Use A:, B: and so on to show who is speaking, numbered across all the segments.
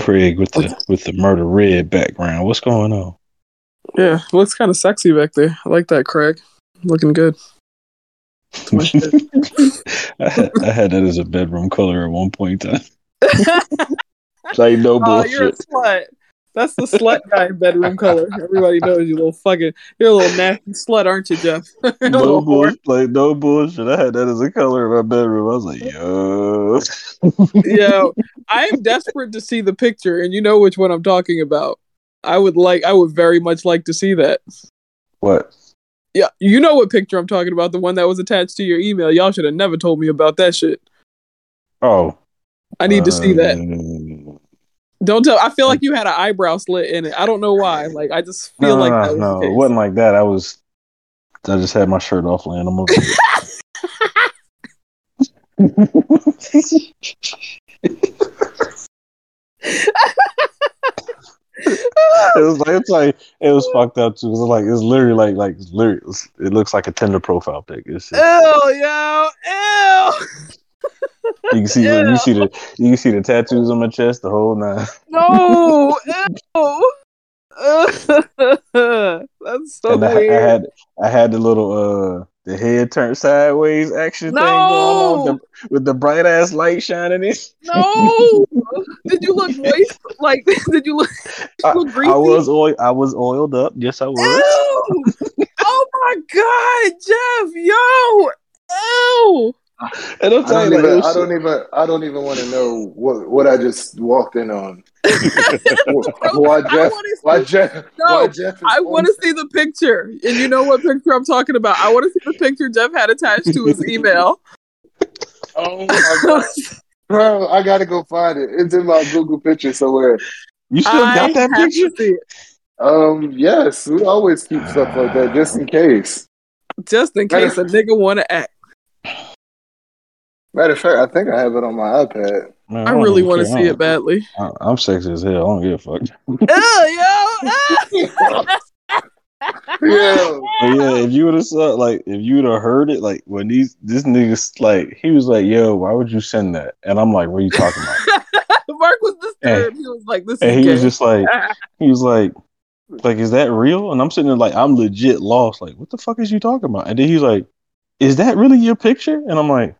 A: Craig with the with the murder red background. What's going on?
B: Yeah, looks kind of sexy back there. I like that, Craig. Looking good.
A: I, had, I had that as a bedroom color at one point in time. like no
B: Oh, you're a
A: bullshit.
B: slut. That's the slut guy bedroom color. Everybody knows you little fucking. You're a little nasty slut, aren't you, Jeff?
A: No bullshit. Like no bullshit. I had that as a color in my bedroom. I was like, yo.
B: Yo, I am desperate to see the picture, and you know which one I'm talking about. I would like. I would very much like to see that.
A: What?
B: Yeah, you know what picture I'm talking about? The one that was attached to your email. Y'all should have never told me about that shit.
A: Oh.
B: I need to see that.
A: Uh,
B: Don't tell. I feel like you had an eyebrow slit in it. I don't know why. Like I just feel
A: no,
B: like
A: no, no, it wasn't like that. I was, I just had my shirt off laying on my it was like it's like it was fucked up too. It was like it's literally like like literally it looks like a Tinder profile pic. It's,
B: Ew, yo, ew.
A: You can see
B: Ew.
A: you see the you can see the tattoos on my chest, the whole nine.
B: No, ew. That's so
A: and I, I had I had the little uh the head turned sideways action thing going on with the, with the bright ass light shining in.
B: no, did you look moist? Like, did you look?
A: I,
B: look
A: I
B: greasy?
A: was oil I was oiled up. Yes, I was.
B: Ew. Oh my god, Jeff, yo, ew.
A: And I'm
C: I don't
A: you,
C: even. I don't even. I don't even want to know what what I just walked in on. why
B: I
C: Jeff?
B: wanna
C: Why
B: see-
C: Jeff?
B: No,
C: why Jeff?
B: I want to see the picture, and you know what picture I'm talking about. I want to see the picture Jeff had attached to his email.
C: Oh my god, bro! I gotta go find it. It's in my Google picture somewhere.
A: You still
B: I
A: got that picture?
B: to see.
C: Um, yes, we always keep stuff like that just in case.
B: just in case a nigga want to act.
C: Matter of fact, I think I have it on my iPad.
A: Man,
B: I
A: don't
B: really want to see it badly.
A: I- I'm sexy as hell. I don't give a fuck.
B: Ew, yo.
C: Yeah,
A: But yeah, if you would have saw like if you would have heard it, like when these this niggas like he was like, "Yo, why would you send that?" And I'm like, "What are you talking about?"
B: Mark was disturbed. He was like, "This is
A: and he
B: gay."
A: was just like, he was like, "Like, is that real?" And I'm sitting there like, I'm legit lost. Like, what the fuck is you talking about? And then he's like, "Is that really your picture?" And I'm like.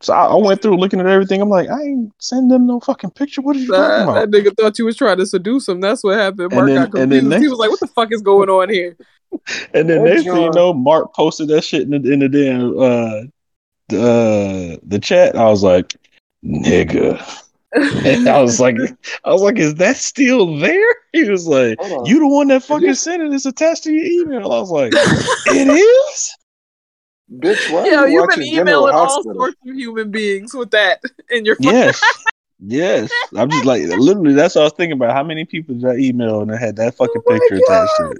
A: So I, I went through looking at everything. I'm like, I ain't send them no fucking picture. What are you talking about?
B: that nigga thought you was trying to seduce him. That's what happened.
A: And
B: Mark
A: then-
B: got
A: and then
B: confused. he was like, "What the fuck is going on here?"
A: And then next thing you know, Mark posted that shit in the in the damn uh the uh, the chat. I was like, nigga. And I was like I was like, is that still there? He was like, You the one that fucking sent it. It's attached to your email. I was like, It is?
C: Bitch. Why
B: Yo,
C: are you
B: you've been emailing all sorts of human beings with that in your phone.
A: Yes. Yes. I'm just like literally that's what I was thinking about. How many people did I email and I had that fucking
B: Oh my
A: picture attached to it?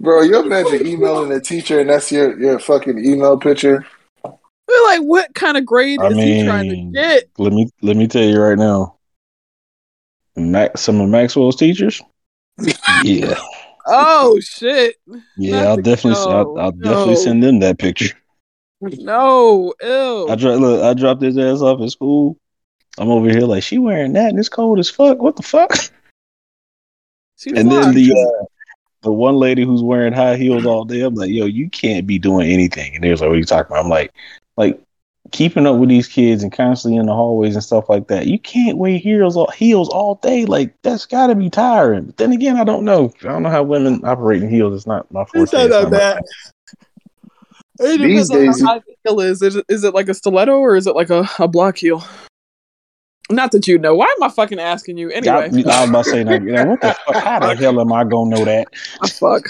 C: Bro, you imagine emailing a teacher and that's your, your fucking email picture?
B: We're like, what kind of grade
A: I
B: is he trying to get?
A: Let me let me tell you right now. Max, some of Maxwell's teachers. Yeah,
B: Oh shit!
A: yeah,
B: Not
A: I'll definitely, I'll, I'll definitely send them that picture.
B: No, ew.
A: I dro- look, I dropped his ass off at school. I'm over here like she wearing that and it's cold as fuck. What the fuck? And then the uh, the one lady who's wearing high heels all day. I'm like, yo, you can't be doing anything. And they was like, what are you talking about? I'm like, like keeping up with these kids and constantly in the hallways and stuff like that. You can't wear heels all, heels all day. Like that's got to be tiring. But then again, I don't know. I don't know how women operate in heels. It's not my forte.
B: It's not
A: It's
B: that
A: not thing.
B: It
C: These
B: depends on
C: days-
B: how high the heel is. Is it, is it like a stiletto or is it like a, a block heel? Not that you know. Why am I fucking asking you anyway?
A: I was about to say, now, now, what the fuck? How the hell am I gonna know that?
B: Ah, fuck.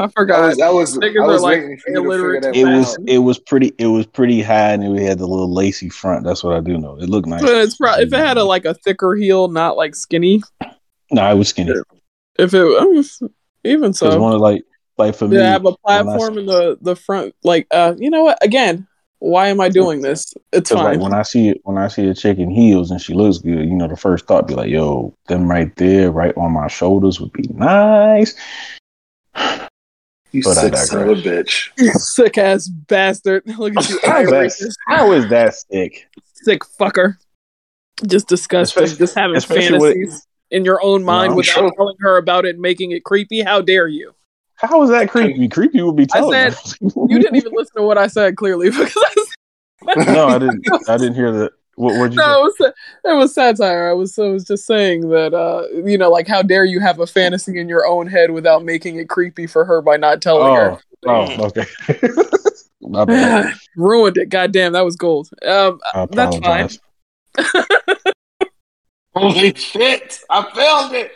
B: I
C: I
B: forgot.
C: was, I was, I was
B: like,
C: waiting for you to
B: illiterate
A: It
C: one
A: was
C: out.
A: it was pretty it was pretty high and it had the little lacy front. That's what I do know. It looked nice.
B: But it's pro- if it had a like a thicker heel, not like skinny.
A: no, it was skinny.
B: If it um, even
A: Because
B: so,
A: one of like like for me,
B: to have a
A: when I-
B: platform in the the front, like uh, you know what? Again, why am I doing this? It's
A: 'cause, like
B: fine.
A: when I see it when I see a chick in heels and she looks good, you know, the first thought be like, yo, them right there, right on my shoulders would be nice.
C: You
A: But I
C: sick son of a bitch.
B: You Sick ass bastard. Look at you,
A: How is
B: Irish.
A: that, how is that sick?
B: sick fucker. Just disgusting.
A: Especially-
B: just having
A: especially when-
B: fantasies. in your own mind
A: No.
B: without
C: Sure.
B: telling her about it and making it creepy? How dare you?
A: How was that creepy? Creepy would be telling.
B: I
A: telling.
B: said- You didn't even listen to what I said clearly because I
A: no, I didn't. I didn't hear that. What were you
B: no, it was, it was satire. I was I was just saying that uh, you know, like how dare you have a fantasy in your own head without making it creepy for her by not telling her.
A: Oh, oh, okay. My bad.
B: Ruined it. God damn, that was gold. Um,
A: I
B: That's fine.
A: apologize.
C: Holy shit! I found it.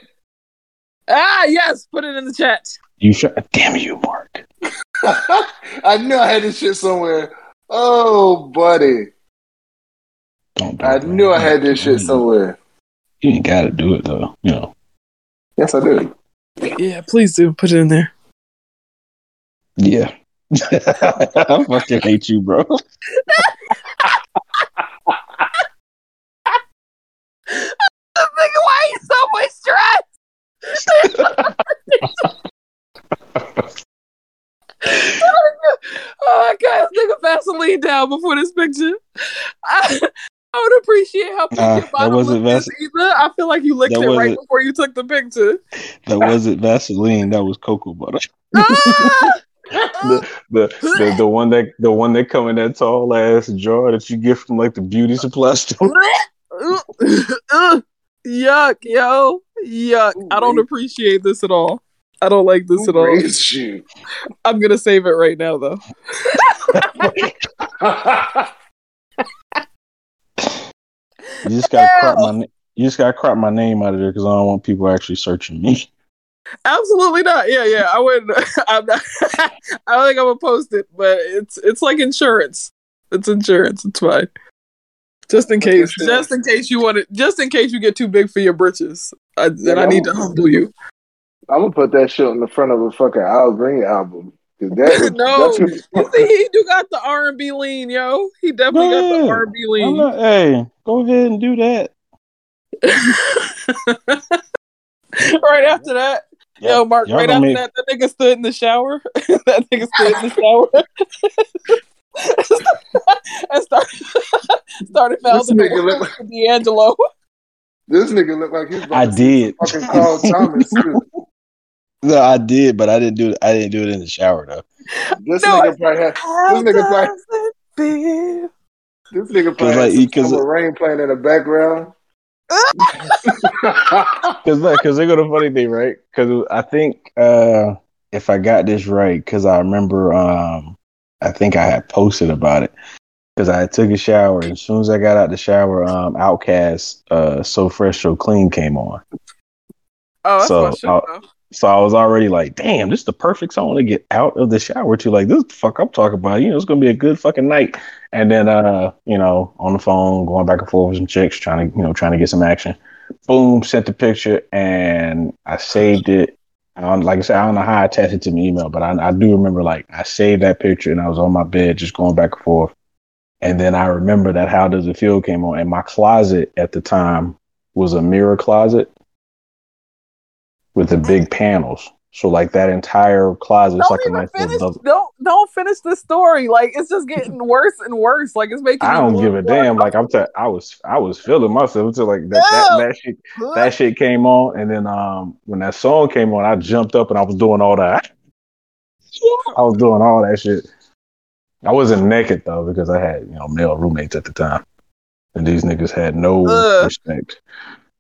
B: ah, yes, put it in the chat.
A: You should. Damn you, Mark.
C: I knew I had this shit somewhere. Oh, buddy.
A: Don't. do
C: I
A: it, man.
C: knew I had this shit mm. somewhere.
A: You ain't got to do it though. You know.
C: Yes, I do.
B: Yeah, please do put it in there.
A: Yeah. I fucking hate you, bro.
B: Nigga, why are you so moisturized? Oh my god, this nigga Vaseline down before this picture. I, I would appreciate how big
A: Nah,
B: your bottom
A: wasn't Vas-
B: either. I feel like you licked
A: That
B: it right before you took the picture.
A: That wasn't Vaseline. That was cocoa butter.
B: Ah!
A: The, the the the one that the one that come in that tall ass jar that you get from like the beauty supply store.
B: Yuck, yo. Yuck. I don't appreciate this at all. I don't like this
C: Who
B: at all.
C: raised you?
B: I'm gonna save it right now though.
A: You just gotta crop my na- you just gotta crop my name out of there because I don't want people actually searching me.
B: Absolutely not. Yeah, yeah. I wouldn't. I'm not, I don't think I'm gonna post it, but it's it's like insurance. It's insurance. It's fine. Just in case. Just in case you want it. Just in case you get too big for your britches. I, then I need to humble you.
C: I'm gonna put that shit on the front of a fucking Al Green album. 'Cause That,
B: No. You see, he do got the R and B lean, yo. He definitely got the R and B
A: I'm
B: lean.
A: not, hey, go ahead and do that.
B: right after that, yo, Mark.
A: Y'all
B: right after
A: make-
B: that, that nigga stood in the shower. that nigga stood in the shower. and started, started
C: This
B: mouthing
C: nigga
B: the
C: look
B: words D'Angelo.
C: this nigga look like he's about
A: I did.
C: fucking Carl Thomas. Too.
A: No, I did, but I didn't do it. I didn't do it in the shower though.
C: This
B: No,
C: nigga probably had,
B: How
C: nigga probably-
B: does it feel?
C: this nigga
A: Cause,
C: probably
A: like,
C: had some
A: cause-
C: summer rain playing in the background.
A: Because like, cause they go the funny thing, right? Because I think uh if I got this right, because I remember um I think I had posted about it because I took a shower and as soon as I got out the shower, um OutKast uh So Fresh So Clean came on.
B: Oh, that's
A: So,
B: my shit, though.
A: So I was already like, damn, this is the perfect song to get out of the shower to. Like, this is the fuck I'm talking about. You know, it's gonna be a good fucking night. And then uh, you know, on the phone, going back and forth with some chicks, trying to, you know, trying to get some action. Boom, sent the picture and I saved it. Like I said, I don't know how I attached it to my email, but I, I do remember like I saved that picture and I was on my bed just going back and forth. And then I remember that How Does It Feel came on. And my closet at the time was a mirror closet with the big panels. So like that entire closet is like a nice little
B: finish.
A: double.
B: Don't don't finish the story. Like it's just getting worse and worse. Like it's making.
A: I don't give a damn. Like I'm, t- I was, I was feeling myself until like that, that, that shit, that shit came on, and then um, when that song came on, I jumped up and I was doing all that. Yeah. I was doing all that shit. I wasn't naked though because I had you know male roommates at the time, and these niggas had no
B: Ugh.
A: respect.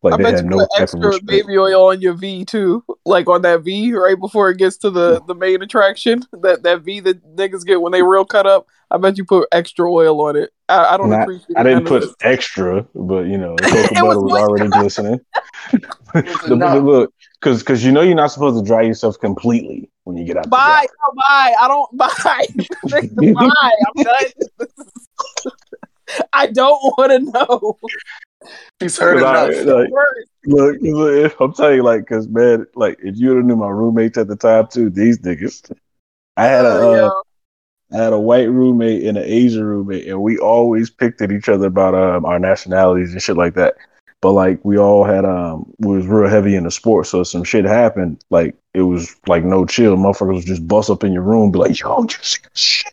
A: Like
B: I
A: they
B: bet
A: had
B: you
A: no
B: put extra
A: respect.
B: baby oil on your V too, like on that V right before it gets to the the main attraction. That that V that niggas get when they real cut up. I bet you put extra oil on it. I, I don't
A: Nah,
B: appreciate.
A: I didn't put
B: this.
A: extra, but you know, the cocoa
B: It
A: butter
B: was
A: was, already glistening. The- the- look, because because you know you're not supposed to dry yourself completely when you get out. the
B: Buy,
A: shower.
B: buy. I don't buy. Nigga, buy. I'm done. I don't want to know.
C: He's heard
A: 'Cause I-
C: enough.
A: like, look, look, I'm telling you, like, because man, like, if you would have knew my roommates at the time too, these niggas. I had a
B: Oh,
A: uh. I had a white roommate and an Asian roommate, and we always picked at each other about um, our nationalities and shit like that. But like we all had um we was real heavy in the sports, so some shit happened. Like it was like no chill. Motherfuckers was just bust up in your room, be like, "Yo, you see shit?"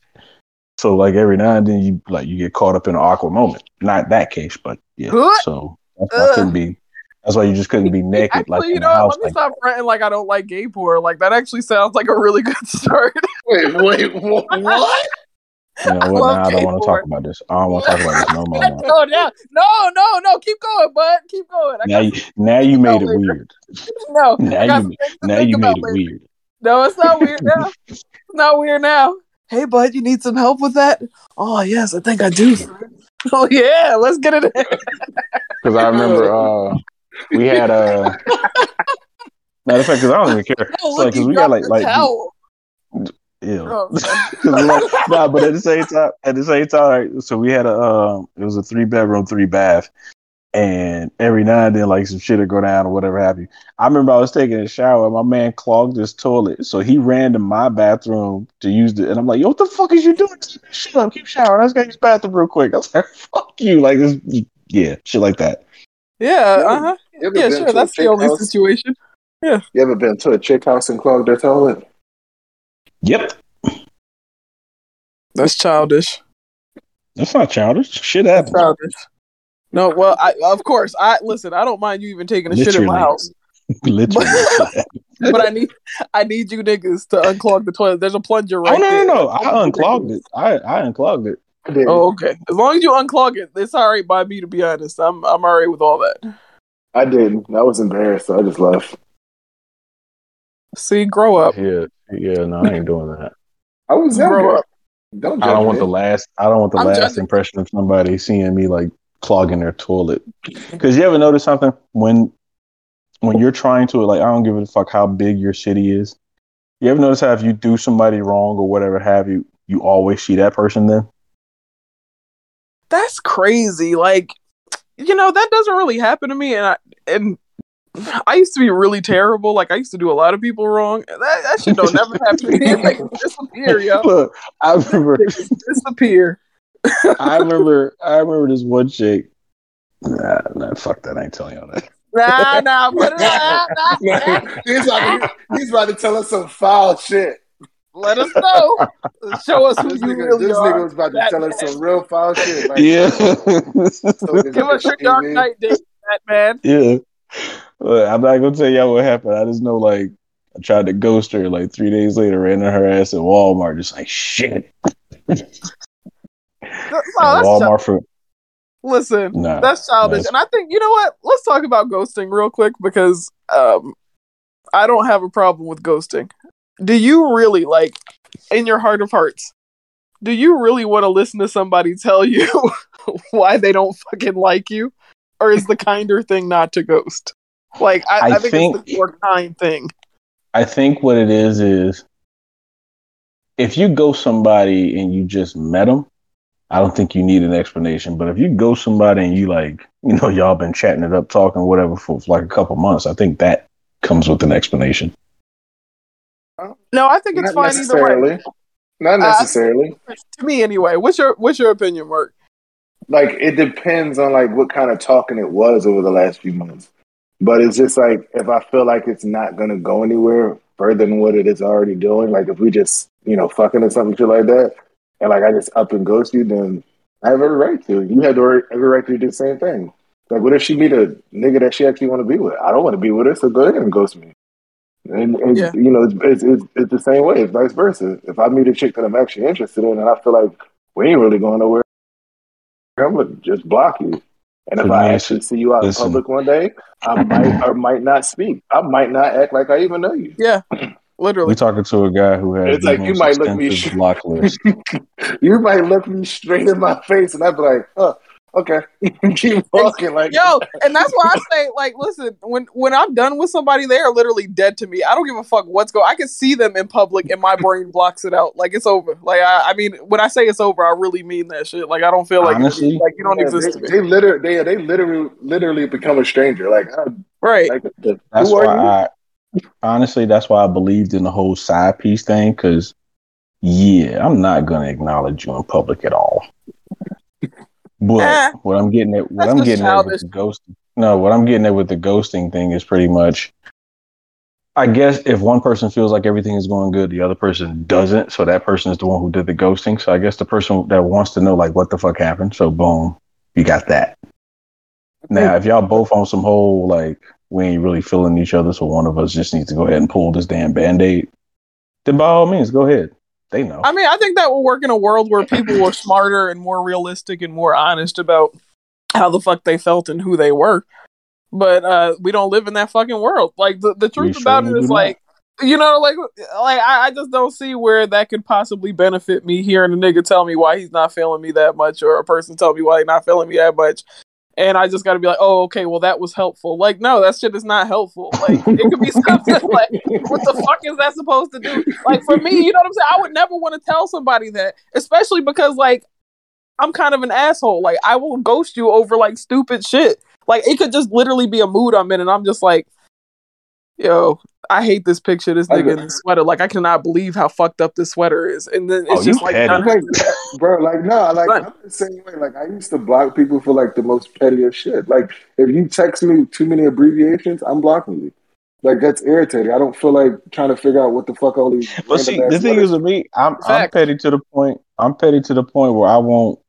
A: So like every now and then you like you get caught up in an awkward moment. Not that case, but yeah.
B: Huh?
A: So I, I couldn't be That's why you just couldn't be naked
B: Actually,
A: like
B: you
A: in
B: know,
A: the house.
B: let me
A: Like,
B: stop fronting like I don't like gay porn. Like that actually sounds like a really good start.
C: Wait, wait, wh- what?
A: you know
B: I
A: what?
B: love
A: Now I don't want to talk about this. I don't want to talk about this no more.
B: no, no, no, no, no. Keep going, bud. Keep going. I
A: Now you, now you made it
B: later.
A: weird.
B: no.
A: Now you,
B: some things to
A: now you
B: about
A: made it
B: later.
A: weird.
B: No, it's not weird now. it's not weird now. Hey, bud, you need some help with that? Oh, yes, I think I do. oh, yeah, let's get it.
A: Because I remember uh, we had a. Matter of fact, because I don't even care. So,
B: look,
A: like, we got like like
B: towel.
A: ew.
B: Oh,
A: like, nah, but at the same time, at the same time, so we had a um, it was a three bedroom, three bath, and every now and then, like some shit would go down or whatever have you. I remember I was taking a shower, and my man clogged his toilet, so he ran to my bathroom to use it, and I'm like, "Yo, what the fuck is you doing? Shut up, keep showering. I just gotta use the bathroom real quick." I was like, "Fuck you!" Like this, yeah, shit like that.
B: yeah, uh huh. Yeah, sure. That's the only
C: house?
B: situation. Yeah.
C: You ever been to a chick house and clogged their toilet?
A: Yep,
B: That's childish.
A: that's not childish. Shit
B: That's
A: happens.
B: childish. No, well, I of course I listen. I don't mind you even taking a shit in my house,
A: Literally. shit
B: but I need I need you niggas to unclog the toilet. There's a plunger oh, right
A: oh no,
B: there.
A: no, no! I unclogged it. I I unclogged it.
C: I.
B: Oh, okay. As long as you unclog it, it's all right by me. To be honest, I'm I'm alright with all that.
C: I didn't. I was embarrassed, so I just left.
B: See, grow up.
A: Yeah, yeah. No, I ain't doing that.
C: I was
B: Grow up.
C: Don't
A: I don't want
C: me.
A: the last. I don't want the
B: I'm
A: last
B: judging.
A: impression of somebody seeing me like clogging their toilet. Because you ever notice something when when you're trying to like I don't give a fuck how big your city is. You ever notice how if you do somebody wrong or whatever have you, you always see that person then?
B: That's crazy. Like, you know, that doesn't really happen to me, and I and I used to be really terrible. Like, I used to do a lot of people wrong. That, that shit don't never happen to me. Like, disappear, yo.
A: Look, I remember,
B: disappear.
A: I remember, I remember this one chick. Nah, nah, fuck that. I ain't telling y'all that.
B: Nah, nah, put it on. Nah, nah.
C: he's, about to, he's about to tell us some foul shit.
B: Let us know. Show us who
C: This,
B: you
C: nigga,
B: really
C: this
B: are.
C: nigga was about to
B: That
C: tell us some real foul shit. Like,
A: Yeah.
C: so
B: Give us your dark
C: TV.
B: night date, Batman.
A: Yeah. Look, I'm not gonna tell y'all what happened. I just know like I tried to ghost her like three days later, ran to her ass at Walmart, just like shit. And
B: that's child-
A: Walmart for
B: Listen,
A: Nah,
B: that's childish. And I think you know what? Let's talk about ghosting real quick because um, I don't have a problem with ghosting. Do you really like, in your heart of hearts, do you really want to listen to somebody tell you why they don't fucking like you, or is the kinder thing not to ghost? Like, I, I,
A: I
B: think,
A: think-
B: it's the more kind thing.
A: I think what it is is if you go somebody and you just met them, I don't think you need an explanation. But if you go somebody and you like, you know, y'all been chatting it up, talking whatever for, for like a couple months, I think that comes with an explanation.
B: No, I think it's
C: Not
B: fine either way.
C: Not
B: Uh,
C: necessarily.
B: To me, anyway. What's your What's your opinion, Mark?
C: like it depends on like what kind of talking it was over the last few months. But it's just like if I feel like it's not gonna go anywhere further than what it is already doing, like if we just, you know, fucking or something shit like that, and like I just up and ghost you, then I have every right to. You have every right to do the same thing. Like what if she meet a nigga that she actually want to be with? I don't want to be with her, so go ahead and ghost me. And, and
B: Yeah.
C: you know, it's, it's, it's, it's the same way. It's vice versa. If I meet a chick that I'm actually interested in, and I feel like we ain't really going nowhere, I'm gonna just block you. And if
A: For
C: I actually see you out
A: listen.
C: in public one day, I might or might not speak. I might not act like I even know you.
B: Yeah,
A: We
B: literally.
A: talking to a guy who has
C: It's like you might look me
A: block list.
C: You might look me straight in my face, and I'd be like, "Oh, okay, keep walking." Like,
B: Yo, and that's why I say, like, listen, when when I'm done with somebody, they are literally dead to me. I don't give a fuck what's going. I can see them in public, and my brain blocks it out. Like it's over. Like I, I mean, when I say it's over, I really mean that shit. Like I don't feel like
A: Honestly?
B: like you don't
C: yeah,
B: exist
C: they,
B: to me.
C: they literally, they, they literally, literally become a stranger. Like, I,
B: Right?
C: like the,
A: That's
C: who
A: why
C: you?
A: I honestly that's why I believed in the whole side piece thing because yeah, I'm not gonna acknowledge you in public at all. But
B: Eh,
A: what I'm getting at what
B: that's
A: I'm getting at with the ghosting no, what I'm getting at with the ghosting thing is pretty much I guess if one person feels like everything is going good, the other person doesn't. So that person is the one who did the ghosting. So I guess the person that wants to know like what the fuck happened. So boom, you got that. Now, if y'all both on some whole like we ain't really feeling each other, so one of us just needs to go ahead and pull this damn band aid, then by all means, go ahead. They know.
B: I mean, I think that will work in a world where people were smarter and more realistic and more honest about how the fuck they felt and who they were. But uh, we don't live in that fucking world. Like the, the truth
A: We
B: about it is
A: not.
B: like you know, like like I, I just don't see where that could possibly benefit me hearing a nigga tell me why he's not feeling me that much or a person tell me why he's not feeling me that much. And I just gotta be like, oh, okay, well that was helpful. Like, no, that shit is not helpful. Like it could be something like what the fuck is that supposed to do? Like for me, you know what I'm saying? I would never want to tell somebody that, especially because like I'm kind of an asshole. Like I will ghost you over like stupid shit. Like it could just literally be a mood I'm in, and I'm just like, yo, I hate this picture. This nigga in
C: get-
B: this sweater. Like I cannot believe how fucked up this sweater is. And then it's
A: Oh,
B: just like,
C: Like, bro, like no, like
B: Right.
C: I'm the same way. Like I used to block people for like the most pettiest shit. Like if you text me too many abbreviations, I'm blocking you. Like that's irritating. I don't feel like trying to figure out what the fuck all these.
A: But see,
C: random
A: the thing is with me, I'm I'm petty to the point. I'm petty to the point where I won't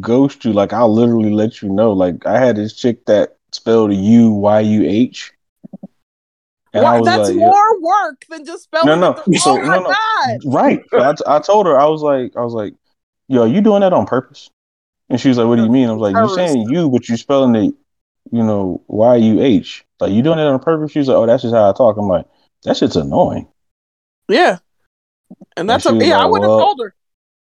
A: ghost you. Like I'll literally let you know. Like I had this chick that spelled U Y U H, and I was
B: that's
A: like, yeah.
B: more work than just spelling.
A: No, no. So,
B: oh my
A: no, no.
B: god!
A: right. I, t- I told her I was like, I was like, yo, are you doing that on purpose? And she was like, what do you mean? I was like, you
B: Terrorist.
A: saying you, but you spelling it, you know, Y U H. Like you doing it on purpose? She was like, oh, that's just how I talk. I'm like, that shit's annoying.
B: Yeah, and that's
A: she
B: a, yeah. I wouldn't
A: well-
B: have told her.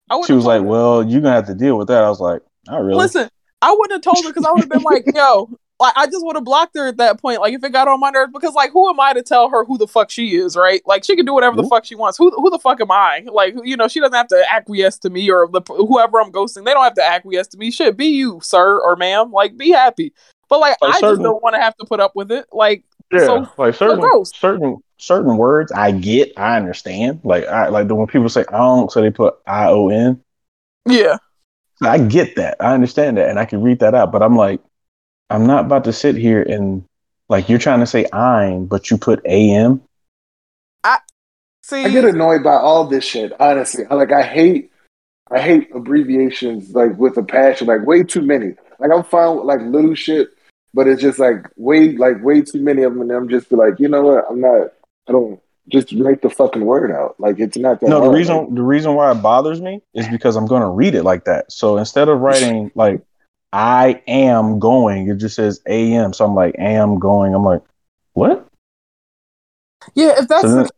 B: I
A: She was like,
B: her.
A: well, you're gonna have to deal with that. I was like, not really.
B: Listen, I wouldn't have told her because I would have been like, yo, like I just would have blocked her at that point. Like if it got on my nerves, because like who am I to tell her who the fuck she is, right? Like she can do whatever the fuck she wants. Who who the fuck am I? Like you know, she doesn't have to acquiesce to me or the, whoever I'm ghosting. They don't have to acquiesce to me. Shit, be you, sir or ma'am. Like be happy. But like,
A: Like
B: I
A: certain-
B: just don't want to have to put up with it. Like
A: Yeah,
B: So,
A: like certain certain certain words I get, I understand. Like I like the when people say I don't, so they put I O N.
B: yeah,
A: I get that, I understand that, and I can read that out. But I'm like, I'm not about to sit here and like you're trying to say I'm, but you put A M.
B: I see,
C: I get annoyed by all this shit. Honestly, I- like I hate, I hate abbreviations like with a passion. Like way too many. Like I'm fine with like little shit, but it's just like way, like way too many of them, and I'm just be like, you know what? I'm not. I don't. Just write the fucking word out. Like it's not that.
A: No, the reason the reason why it bothers me is because I'm gonna read it like that. So instead of writing like I am going, it just says A M. So I'm like am going. I'm like, what?
B: yeah. If that's
A: So
B: the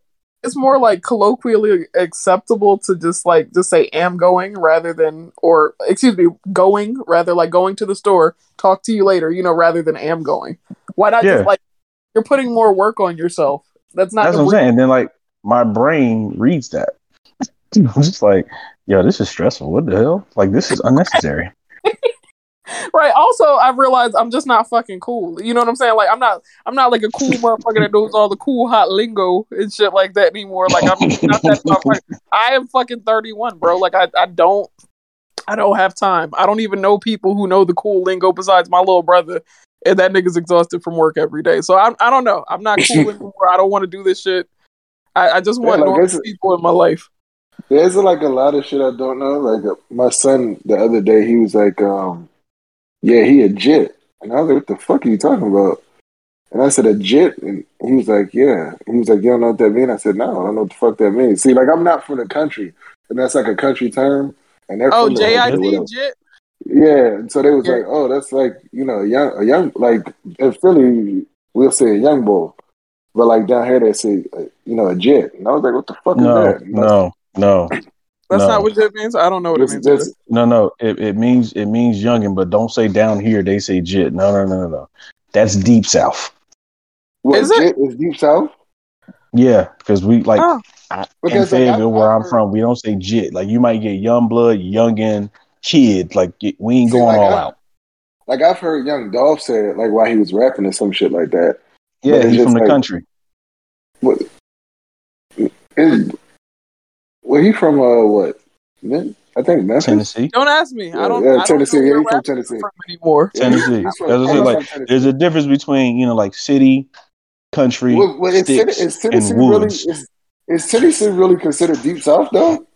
B: it's more like colloquially acceptable to just like just say am going rather than or excuse me going rather like going to the store talk to you later you know rather than am going why not
A: Yeah.
B: just like you're putting more work on yourself that's not
A: That's what I'm saying. And then like my brain reads that. I'm just like, yo, this is stressful. What the hell? Like this is unnecessary.
B: right. Also i've realized i'm just not fucking cool. You know what i'm saying? Like i'm not i'm not like a cool motherfucker that knows all the cool hot lingo and shit like that anymore. Like i'm not that motherfucker. I am fucking 31 bro. Like i, I don't i don't have time. I don't even know people who know the cool lingo besides my little brother. And that nigga's exhausted from work every day. So i, I don't know. I'm not cool anymore. I don't want to do this shit. I, I just want
C: Yeah, like,
B: normal people in my life.
C: There's like a lot of shit I don't know. Like uh, my son the other day, he was like, um, "Yeah, he a jit," and I was like, "What the fuck are you talking about?" And I said, "A jit," and he was like, "Yeah." He was like, "You don't know what that means?" I said, "No, I don't know what the fuck that means." See, like I'm not from the country, and that's like a country term, and they're
B: oh
C: from the
B: jid
C: whatever.
B: jit
C: Yeah, and so they was
B: Yeah.
C: like, "Oh, that's like you know, a young, a young, like in Philly, we'll say a young bull, but like down here they say, uh, you know, a jit." And I was like, "What the fuck
A: No,
C: is that?"
A: no, no,
B: that's
A: No.
B: not what jit means i don't know what it means
C: this-
A: no, no. It, it means it means youngin, but don't say down here they say jit. No, no, no, no, no. That's deep south.
C: what,
B: Is it?
C: jit is deep south?
A: Yeah, because we like
B: Oh.
A: I, in
C: Because, like,
A: Fayetteville, where
C: I've
A: I'm from, we don't say jit. Like you might get young blood, youngin, kid. Like we ain't
C: See,
A: going
C: like,
A: all
C: I-
A: out.
C: Like I've heard Young Dolph say it, like while he was rapping or some shit like that.
A: Yeah, he's from the
C: like-
A: country.
C: What? Is, well, he from uh what? I think Memphis.
A: Tennessee,
B: Don't ask me. I don't.
C: yeah,
B: I don't
C: Tennessee.
B: know
C: Yeah,
B: where
C: he's from Tennessee.
B: from anymore.
A: Tennessee.
C: he's from-
A: As I said, like,
C: from Tennessee.
A: There's a difference between you know like city, country,
C: Well, well, is,
A: sticks,
C: is Tennessee
A: and
C: really
A: woods.
C: is, is Tennessee really considered deep south though?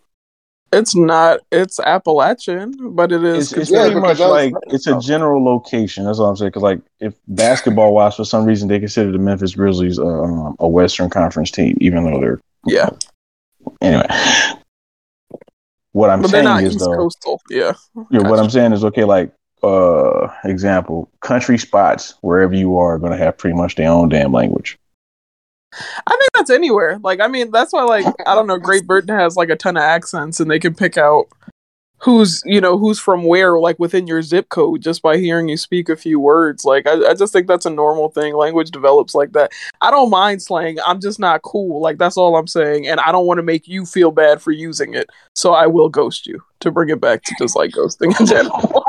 B: It's not. It's Appalachian, but it is.
A: It's, it's
C: Yeah,
A: pretty
C: because
A: much like it's a general location. That's all I'm saying. Because like if basketball wise, for some reason they consider the Memphis Grizzlies uh, um, a Western Conference team, even though they're
B: yeah,
A: anyway. What I'm
B: but they're
A: saying
B: not
A: is
B: East
A: though,
B: Coastal. Yeah.
A: yeah, what I'm saying is okay. Like uh, example, country spots wherever you are, are going to have pretty much their own damn language.
B: I think that's anywhere. Like, I mean, that's why, like, I don't know, Great Britain has like a ton of accents, and they can pick out who's, you know, who's from where, like within your zip code, just by hearing you speak a few words. Like, I, I just think that's a normal thing. Language develops like that. I don't mind slang. I'm just not cool. Like, that's all I'm saying, and I don't want to make you feel bad for using it. So I will ghost you to bring it back to just like ghosting in general.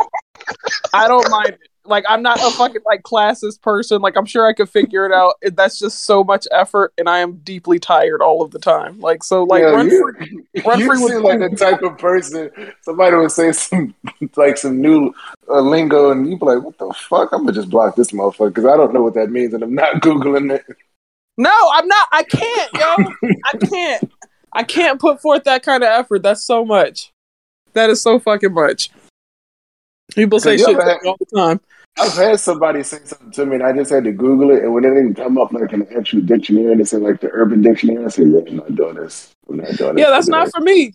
B: I don't mind it. Like I'm not a fucking like classes person. Like I'm sure I could figure it out. It- That's just so much effort, and I am deeply tired all of the time. Like so, like
C: Yeah,
B: run
C: you,
B: free. run
C: you
B: free
C: seem like the type of person somebody would say some like some new uh, lingo, and you'd be like, "What the fuck?" I'm gonna just block this motherfucker because I don't know what that means, and I'm not googling it.
B: No, I'm not. I can't, yo. I can't. I can't put forth that kind of effort. That's so much. That is so fucking much. People say shit
C: you
B: to
C: ever
B: me all the time.
C: I've had somebody say something to me, and I just had to Google it, and when it didn't come up like an actual dictionary, and it said like the Urban Dictionary, I said, "Yeah, I'm not doing this. I'm not doing this."
B: Yeah, that's not for me.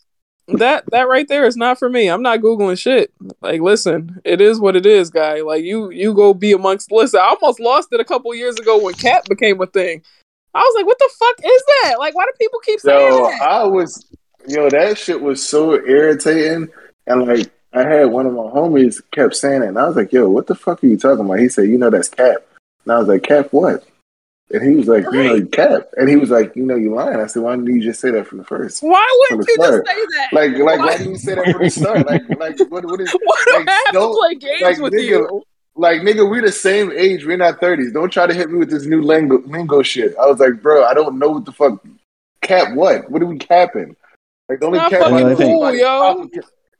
B: That that right there is not for me. I'm not googling shit. Like, listen, it is what it is, guy. Like you you go be amongst. Listen, I almost lost it a couple years ago when cat became a thing. I was like, what the fuck is that? Like, why do people keep saying
C: So
B: that?
C: I was, yo, that shit was so irritating. And like, I had one of my homies kept saying it, and I was like, yo, what the fuck are you talking about? He said, you know, that's Cap. And I was like, Cap what? And he was like, you know, Cap. And he was like, you know, you lying. I said, why didn't you just say that from the first?
B: Why wouldn't you
C: the
B: just
C: start.
B: say that?
C: Like, like, why
B: Why-
C: didn't you say that from the start? Like, like, what, what is?
B: Why do
C: like,
B: I have to
C: don't-
B: play games
C: like,
B: with
C: nigga,
B: you?
C: Like, nigga, we the same age. We're not thirties. Don't try to hit me with this new lingo, lingo shit. I was like, bro, I don't know what the fuck. Cap what? What are we capping? Like the only
B: Not
C: cap I
A: fucking
C: know is
A: cool,
B: yo.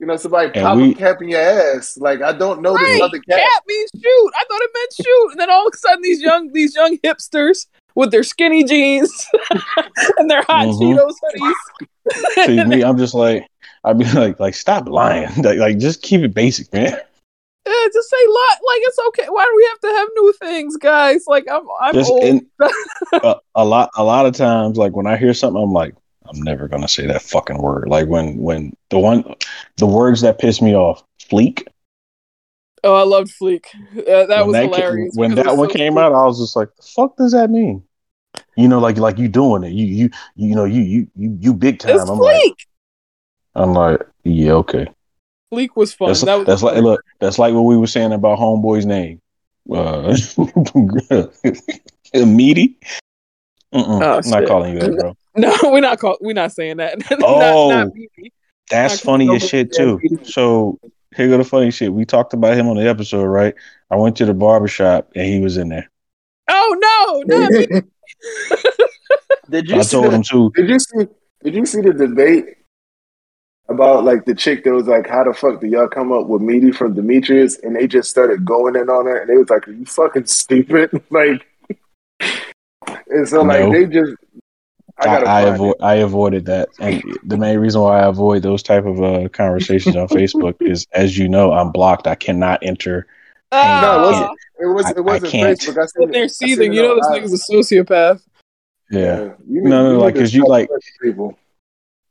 C: Pop a cap- You know, somebody
A: And
C: pop
A: we-
C: a cap in your ass. Like I don't know this
B: Right,
C: other cap.
B: Cat means shoot. I thought it meant shoot, and then all of a sudden these young these young hipsters with their skinny jeans and their hot
A: Mhm.
B: Cheetos hoodies.
A: See me, I'm just like I'd be like like stop lying. like, like just keep it basic, man.
B: Yeah, just say lot. Like it's okay. Why do we have to have new things, guys? Like I'm, I'm
A: Just
B: old.
A: and a, a lot a lot of times like when I hear something I'm like I'm never gonna say that fucking word. Like when when the one the words that piss me off, fleek.
B: oh, I loved Fleek. Uh, that
A: when
B: was
A: that
B: hilarious.
A: Came, when that one
B: so
A: came
B: stupid.
A: out, I was just like, the fuck does that mean? You know, like like you doing it. You you you know you you you you big time.
B: it's
A: I'm
B: Fleek.
A: like I'm like yeah okay.
B: Fleek was fun.
A: That's
B: that was
A: that's like look that's like what we were saying about homeboy's name. Uh, meaty. Mm-mm,
B: Oh,
A: I'm not calling you that, bro.
B: No, we're not call, We're not saying that.
A: Oh.
B: not, not. Oh,
A: that's
B: Not
A: funny as shit too. So here go the funny shit. We talked about him on the episode, right? I went to the barbershop and he was in there.
B: Oh no, not.
C: Did you
A: I
C: see
A: told
C: the,
A: him too.
C: Did you see? Did you see the debate about like the chick that was like, "How the fuck do y'all come up with meaty from Demetrius?" And they just started going in on her, and they was like, "Are you fucking stupid?" like, and so like
A: No.
C: they just. I
A: I, I,
C: find
A: avo- I avoided that, and the main reason why I avoid those type of uh, conversations on Facebook is, as you know, I'm blocked. I cannot enter.
C: No, it
B: Oh,
C: wasn't. It was.
A: I-
C: It wasn't
A: I can't.
C: Facebook. I seen
B: sitting
C: it-
B: there seething. You know this
C: I-
B: nigga's a sociopath.
A: Yeah,
C: You
A: No, no,
C: you
A: like, cause you, like-
C: people.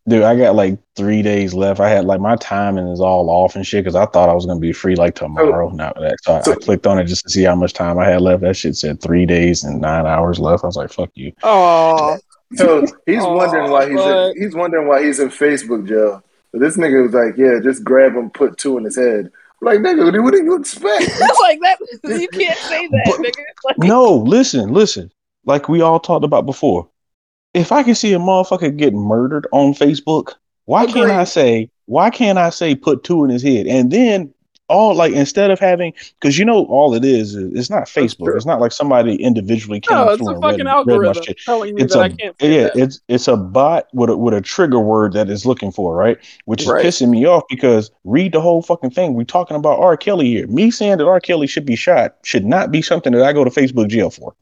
A: dude, I got like three days left. I had like my timing is all off and shit because I thought I was gonna be free like tomorrow. Now that so I,
C: so-
A: I clicked on it just to see how much time I had left. That shit said three days and nine hours left. I was like, fuck you.
B: Oh,
C: So he's
B: Aw,
C: wondering why he's in, he's wondering why he's in Facebook jail. But this nigga was like, "Yeah, just grab him, put two in his head." I'm like, nigga, what do- you expect?
B: like that. You can't say that,
A: But-
B: nigga. Like,
A: No, listen, listen. Like we all talked about before. If I can see a motherfucker get murdered on Facebook, why can't I say why can't I say put two in his head? And then all like instead of having because you know all it is is it's not Facebook. It's not like somebody individually came
B: no, it's
A: through
B: a fucking
A: read
B: algorithm
A: shit.
B: telling me
A: It's
B: that
A: a
B: I can't
A: yeah,
B: that.
A: it's it's a bot with a with a trigger word that is looking for, right? Which is
B: Right.
A: pissing me off because read the whole fucking thing. We're talking about R. Kelly here. Me saying that R. Kelly should be shot should not be something that I go to Facebook jail for.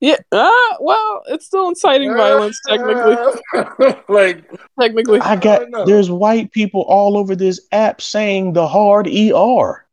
B: Yeah. Uh, well, it's still inciting violence technically.
C: like
B: Technically.
A: I
C: I
A: got
C: don't
A: there's white people all over this app saying the hard ER,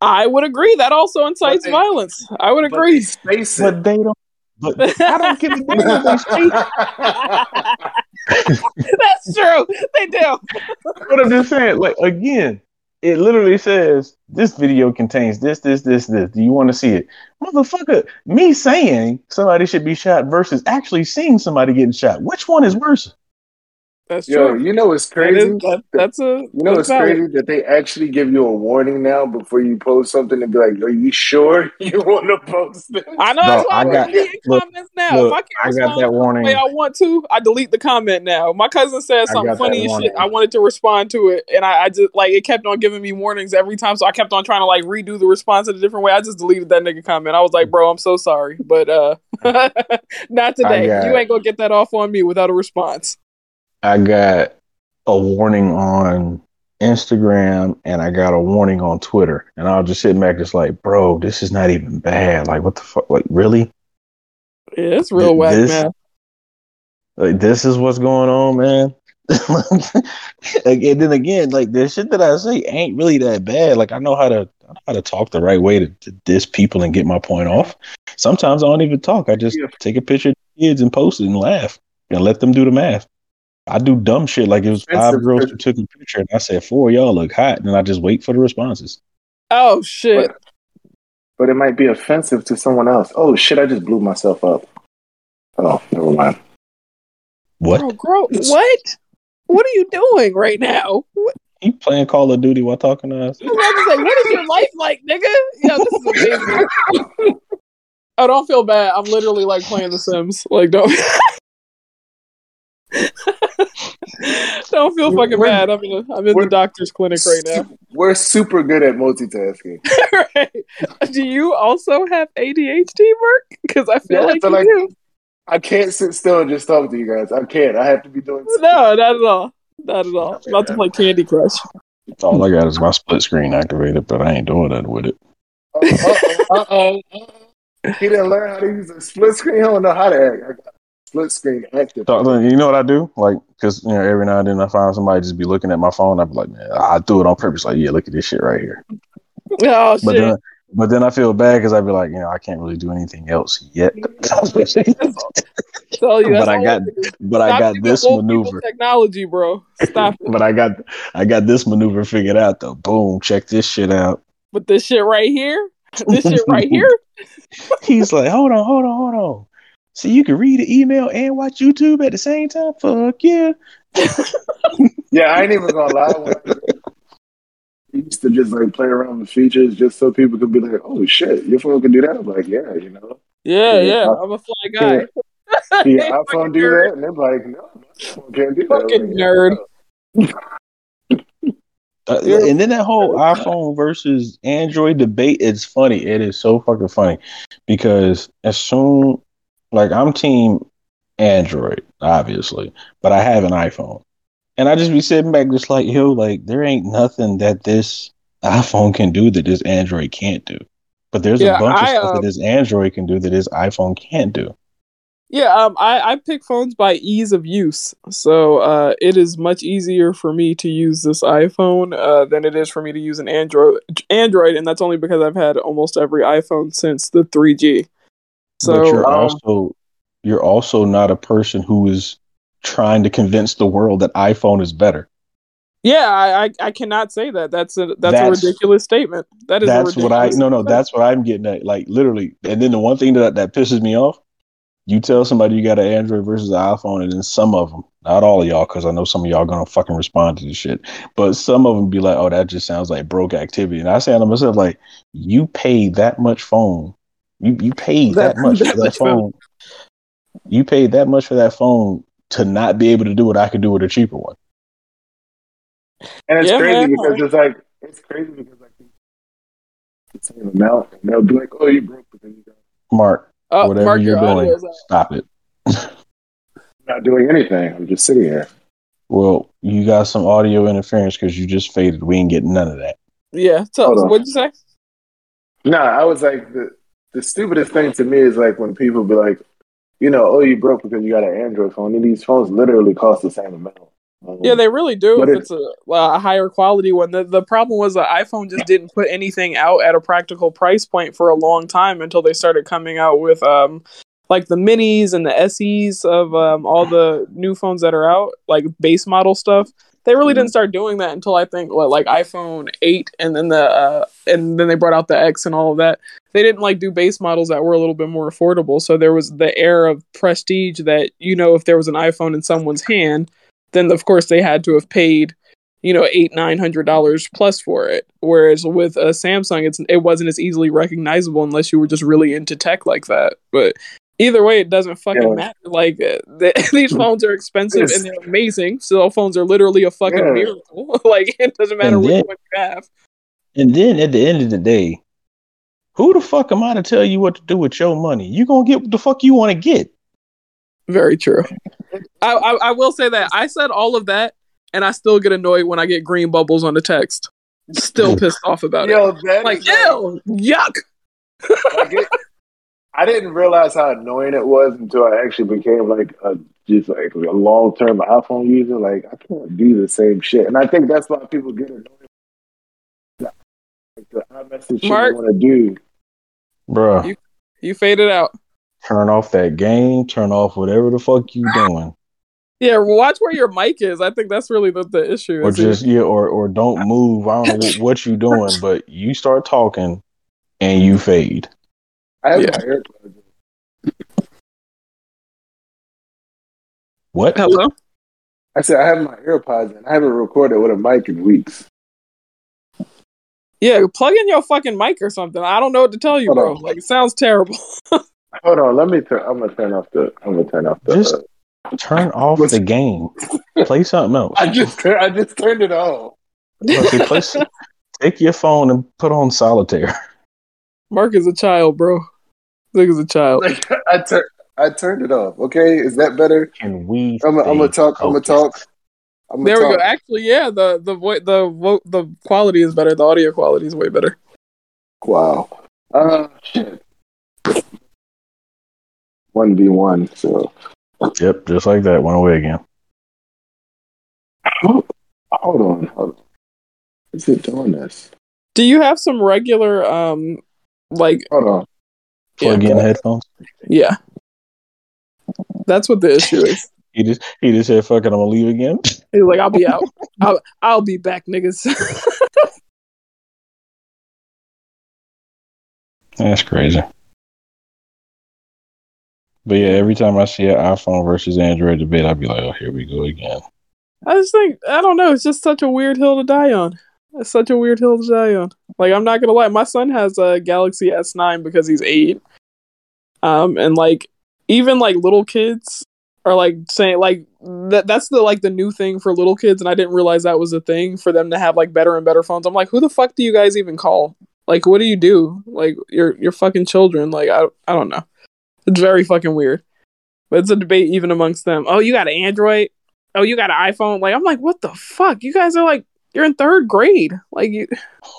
B: I would agree. That also incites
C: they-
B: violence. I would
C: but
B: agree.
C: they space it.
A: but they don't. But I don't give a damn what they say.
B: That's true. They do.
A: But I'm just saying, like again, it literally says this video contains this, this, this, this. Do you want to see it, motherfucker? Me saying somebody should be shot versus actually seeing somebody getting shot. Which one is worse?
B: That's
C: Yo,
B: true.
C: you know what's
B: That
C: crazy?
B: is- that- that's a.
C: You know
B: that's
C: what's
B: valid.
C: crazy? That they actually give you a warning now before you post something and be like, "Are you sure you want to post this?"
B: I know
A: Bro,
B: that's why
A: I
B: I'm
A: got- look,
B: comments now.
A: look,
B: if I can't
A: I got
B: respond
A: that
B: the
A: warning.
B: way I want to, I delete the comment now. My cousin said something funny and shit. I wanted to respond to it, and I, I just like it kept on giving me warnings every time. So I kept on trying to like redo the response in a different way. I just deleted that nigga comment. I was like, bro, I'm so sorry, but uh, not today. You ain't gonna get that off on me without a response.
A: I got a warning on Instagram and I got a warning on Twitter, and I was just sitting back, just like, bro, this is not even bad. Like, what the fuck? Like, really?
B: Yeah, it's real whack,
A: this-
B: man.
A: Like, this is what's going on, man. Like, and then again, like the shit that I say ain't really that bad. Like I know how to I know how to talk the right way to, to diss people and get my point off. Sometimes I don't even talk. I just
C: Yeah.
A: take a picture of kids and post it and laugh and let them do the math. I do dumb shit like it was five
C: Offensive.
A: girls who took a picture and I said four of y'all look hot, and then I just wait for the responses.
B: Oh shit.
C: But it might be offensive to someone else. Oh shit! I just blew myself up. Oh, never mind.
A: What?
B: Bro, grow, what? What are you doing right now? What,
A: You playing Call of Duty while talking to us?
B: I was about to say, what is your life like, nigga? Yo, this is amazing. oh, don't feel bad. I'm literally like playing The Sims. Like, don't. don't feel fucking
C: We're-
B: bad. I'm in, a, I'm in the doctor's clinic right now.
C: We're super good at multitasking.
B: right. Do you also have ADHD, Mark? Because I feel
C: Yeah,
B: like
C: so,
B: you
C: like-
B: do.
C: I can't sit still and just talk to you guys. I can't. I have to be doing. something.
B: No, not at all. Not at all. I'm about to play Candy Crush.
A: All I got is my split screen activated, but I ain't doing that with it.
C: Uh oh. He didn't learn how to use a split screen. He don't know how to act. I got split screen active.
A: So, you know what I do? Like, because you know, every now and then I find somebody just be looking at my phone. I be like, man, I do it on purpose. Like, yeah, look at this shit right here.
B: Oh
A: But
B: shit!
A: then, but then I feel bad because I'd be like, you know, I can't really do anything else yet.
B: Tell you,
A: but I got, but I got this maneuver.
B: Technology, bro. Stop.
A: But I got, I got this maneuver figured out though. Boom, check this shit out.
B: But this shit right here, this shit right here.
A: He's like, hold on, hold on, hold on. So you can read the email and watch YouTube at the same time? Fuck yeah.
C: Yeah, I ain't even gonna lie. I used to just like play around with features just so people could be like, "Oh shit, your phone can do that." I'm like, "Yeah, you know."
B: Yeah,
C: Yeah.
B: yeah. I'm a fly guy.
C: Yeah. Can your
B: Hey,
C: iPhone do
B: nerd.
C: that? And they're like, "No, my phone can't do that."
B: Fucking
C: like,
B: nerd.
A: Uh,
B: Yeah.
A: and then that whole iPhone versus Android debate, it's funny. It is so fucking funny because as soon, like, I'm team Android, obviously, but I have an iPhone. And I just be sitting back just like, yo, like, there ain't nothing that this iPhone can do that this Android can't do. But there's
B: Yeah,
A: a bunch
B: I,
A: of stuff
B: um,
A: that this Android can do that this iPhone can't do.
B: Yeah, um, I, I pick phones by ease of use. So uh, it is much easier for me to use this iPhone uh, than it is for me to use an Android. Android, and that's only because I've had almost every iPhone since the 3G. So
A: but you're
B: um,
A: also you're also not a person who is trying to convince the world that iPhone is better.
B: yeah, I, I I cannot say that. That's a that's,
A: That's-
B: a ridiculous statement. That is
A: that's what I no no that's what I'm getting at like literally and then the one thing that that pisses me off you tell somebody you got an Android versus an iPhone and then some of them not all of y'all because I know some of y'all gonna fucking respond to this shit but some of them be like oh that just sounds like broke activity and I say to myself like you paid that much phone you you paid that,
B: That-
A: much
B: that
A: for that
B: phone.
A: phone you paid that much for that phone to not be able to do what I could do with a cheaper one
C: And it's
B: Yeah,
C: crazy
B: man.
C: because it's like it's crazy because like the same amount, and they'll be like, "Oh, you broke because you got
A: Mark
B: Oh,
A: whatever
B: Mark,
A: you're
B: your
A: doing
B: audio's out.
A: Uh, stop it
C: not doing anything. I'm just sitting here."
A: Well, you got some audio interference because you just faded. We ain't getting none of that.
B: Yeah. So, what'd you say?
C: No, I was like, the, the stupidest thing to me is like when people be like, you know, oh, you broke because you got an Android phone, and these phones literally cost the same amount. Um,
B: Yeah, they really do. If
C: it-
B: it's a, a higher quality one, the the problem was the iPhone just didn't put anything out at a practical price point for a long time until they started coming out with um like the minis and the SEs of um all the new phones that are out, like base model stuff. They really didn't start doing that until I think what like iPhone eight, and then the uh and then they brought out the X and all of that. They didn't like do base models that were a little bit more affordable. So there was the air of prestige that you know if there was an iPhone in someone's hand then of course they had to have paid you know eight nine hundred dollars plus for it whereas with a samsung it's it wasn't as easily recognizable unless you were just really into tech like that but either way it doesn't fucking
C: Yeah.
B: matter like uh, the, these phones are expensive
C: Yes.
B: and they're amazing cell phones are literally a fucking
C: Yeah.
B: miracle like it doesn't matter
A: And
B: which
A: then-
B: one you have
A: And then at the end of the day, who the fuck am I to tell you what to do with your money? You gonna get what the fuck you want to get.
B: very true I, I i will say that i said all of that and i still get annoyed when i get green bubbles on the text still pissed off about it
C: Yo, that
B: like
C: is
B: ew yuck
C: like it, I didn't realize how annoying it was until I actually became like a just like a long term iPhone user. Like I can't do the same shit, and I think that's why people get annoyed. Like the iMessage shit
B: Mark?
C: want to do.
A: Bruh,
B: You- you faded out
A: turn off that game, turn off whatever the fuck you ah. doing.
B: Yeah, watch where your mic is. I think that's really the, the issue.
A: Or
B: is here.
A: just yeah, or or don't move. I don't know what, what you doing, but you start talking and you fade.
C: I have
B: Yeah.
C: my AirPods.
A: What?
B: Hello?
C: I said I have my AirPods and I haven't recorded with a mic in weeks.
B: Yeah, plug in your fucking mic or something. I don't know what to tell you,
C: Hold
B: bro.
C: on.
B: Like it sounds terrible.
C: Hold on, let me turn. I'm gonna turn off the. I'm gonna turn off the.
A: Just-
C: uh,
A: Turn off the game. Play something else.
C: I just tur- I just turned it off.
A: Okay, play take your phone and put on solitaire.
B: Mark is a child, bro. This is a child.
C: I tur- I turned it off. Okay, is that better?
A: Can we?
C: I'm gonna I'm gonna
A: stay
C: talk. I'm gonna talk. I'm
B: There we
C: talk.
B: go. Actually, yeah, the the vo- the vo- the quality is better. The audio quality is way better.
C: Wow. Uh, shit. One v one. So
A: Yep, just like that. Went away again.
C: hold on. Hold on. Is it doing this?
B: Do you have some regular um like
C: Hold on.
A: Plug
B: Yeah.
A: in headphones.
B: yeah? That's what the issue is.
A: He just he just said, "Fuck it, I'm gonna leave again."
B: He's like, I'll be out. I'll I'll be back, niggas.
A: That's crazy. But yeah, every time I see an iPhone versus Android debate, I'd be like, "Oh, here we go again."
B: I just think I don't know. It's just such a weird hill to die on. It's such a weird hill to die on. Like I'm not gonna lie, my son has a Galaxy S9 because he's eight. Um, and like even like little kids are like saying like that that's the like the new thing for little kids, and I didn't realize that was a thing for them to have like better and better phones. I'm like, who the fuck do you guys even call? Like, what do you do? Like, you're you're fucking children. Like, I I don't know. It's very fucking weird. But it's a debate even amongst them. Oh, you got an Android? oh, you got an iPhone. Like, I'm like, what the fuck? You guys are like, you're in third grade. Like, you,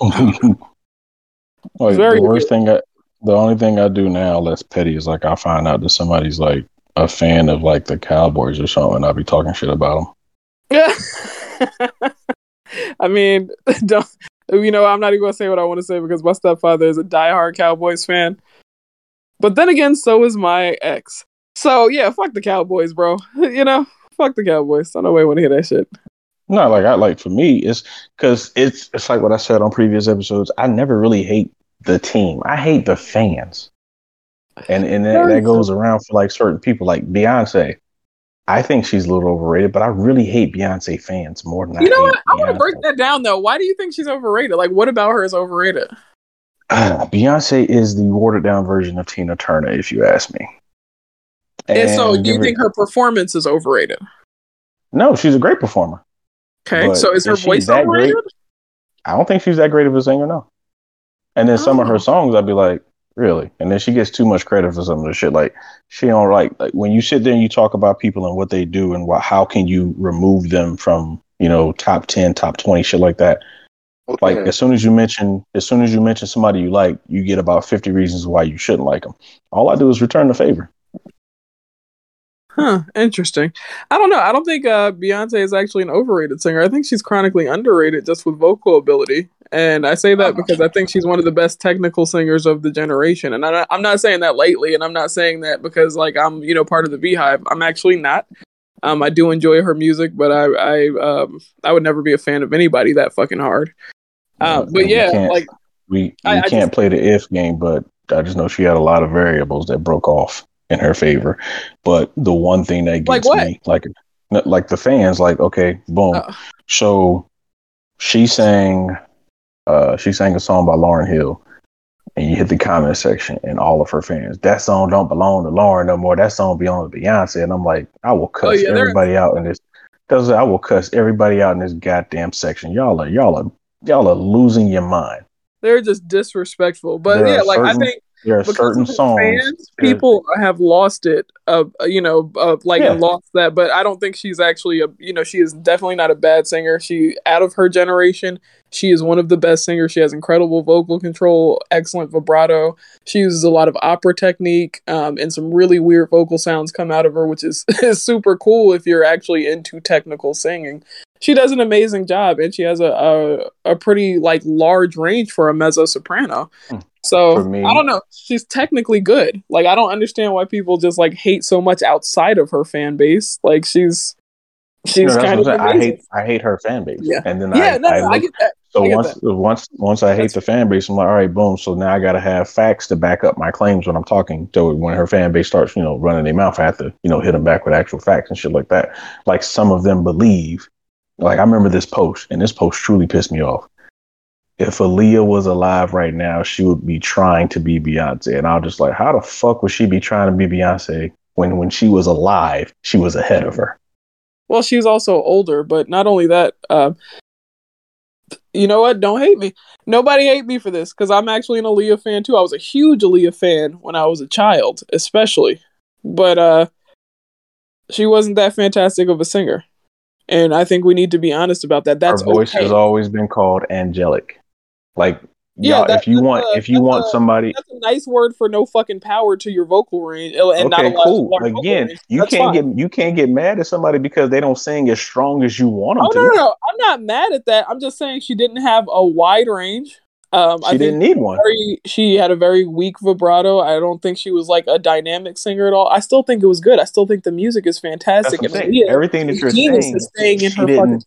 A: like
B: Very
A: the worst thing, I, the only thing I do now less petty is like I find out that somebody's like a fan of like the Cowboys or something. I'll be talking shit about them. Yeah.
B: I mean, don't you know? I'm not even gonna say what I want to say because my stepfather is a diehard Cowboys fan. But then again, so is my ex. So yeah, fuck the Cowboys, bro. You know, fuck the Cowboys. I don't know why I want to hear that shit.
A: Not like I like for me, it's because it's it's like what I said on previous episodes. I never really hate the team. I hate the fans, and and that, that goes around for like certain people, like Beyonce. I think she's a little overrated, but I really hate Beyonce fans more than I
B: You know
A: hate
B: what? I want to break that down though. Why do you think she's overrated? Like, what about her is overrated?
A: Ah, Beyonce is the watered down version of Tina Turner, if you ask me.
B: And, so,
A: give
B: you think her performance is overrated?
A: No, she's a great performer.
B: Okay,
A: But
B: so is her
A: is
B: voice
A: that
B: overrated?
A: great? I don't think she's that great of a singer, no. And then some of
B: Oh.
A: her songs, I'd be like, really? And then she gets too much credit for some of the shit. Like she don't like like when you sit there and you talk about people and what they do and what how can you remove them from you know top ten, top twenty, shit like that. Like as soon as you mention, as soon as you mention somebody you like, you get about fifty reasons why you shouldn't like them. All I do is return the favor.
B: Huh, interesting. I don't know. I don't think uh, Beyonce is actually an overrated singer. I think she's chronically underrated just with vocal ability. And I say that because I think she's one of the best technical singers of the generation. And I, I'm not saying that lately, and I'm not saying that because like I'm you know part of the BeyHive. I'm actually not. Um, I do enjoy her music, but I I um I would never be a fan of anybody that fucking hard. Uh, but yeah, like
A: we, we I, can't just, play the if game, but I just know she had a lot of variables that broke off in her favor. But the one thing that gets like me, like, like the fans, like, okay, boom. Uh, so she sang, uh, she sang a song by Lauryn Hill, and you hit the comment section, and all of her fans, that song don't belong to Lauryn no more. That song belongs to Beyonce, and I'm like, I will oh, cuss oh, yeah, everybody out in this. Cause I will cuss everybody out in this goddamn section. Y'all are y'all are y'all are losing your mind.
B: They're just disrespectful. But there yeah, like certain, I think
A: there are certain songs fans,
B: people have lost it uh, you know uh, like yeah. lost that but i don't think she's actually a you know she is definitely not a bad singer. She out of her generation she is one of the best singers. She has incredible vocal control excellent vibrato. She uses a lot of opera technique um, and some really weird vocal sounds come out of her which is, is super cool if you're actually into technical singing. She does an amazing job and she has a, a, a pretty like large range for a mezzo soprano hmm. So I don't know. She's technically good. Like I don't understand why people just like hate so much outside of her fan base. Like she's she's no, kind of.
A: I hate I hate her fan base. Yeah. And then yeah, I, no, I, no, I get that. So once that. once once I hate That's the fan base, I'm like, all right, boom. So now I got to have facts to back up my claims when I'm talking. So when her fan base starts, you know, running their mouth, I have to, you know, hit them back with actual facts and shit like that. Like some of them believe. Like I remember this post, and this post truly pissed me off if Aaliyah was alive right now, she would be trying to be Beyonce. And I was just like, how the fuck would she be trying to be Beyonce when when she was alive, she was ahead of her?
B: Well, she's also older, but not only that, uh, you know what? Don't hate me. Nobody hate me for this because I'm actually an Aaliyah fan too. I was a huge Aaliyah fan when I was a child, especially. But uh, she wasn't that fantastic of a singer. And I think we need to be honest about that. That's
A: her voice okay. has always been called angelic. Like yeah, that, if you want, a, if you want
B: a,
A: somebody,
B: that's a nice word for no fucking power to your vocal range. And
A: okay, not cool. Again, you can't fine. get you can't get mad at somebody because they don't sing as strong as you want them oh, to. No, no, no,
B: I'm not mad at that. I'm just saying she didn't have a wide range. Um,
A: she I didn't need one.
B: Very, she had a very weak vibrato. I don't think she was like a dynamic singer at all. I still think it was good. I still think the music is fantastic.
A: Everything that you're saying, is
B: staying in her fucking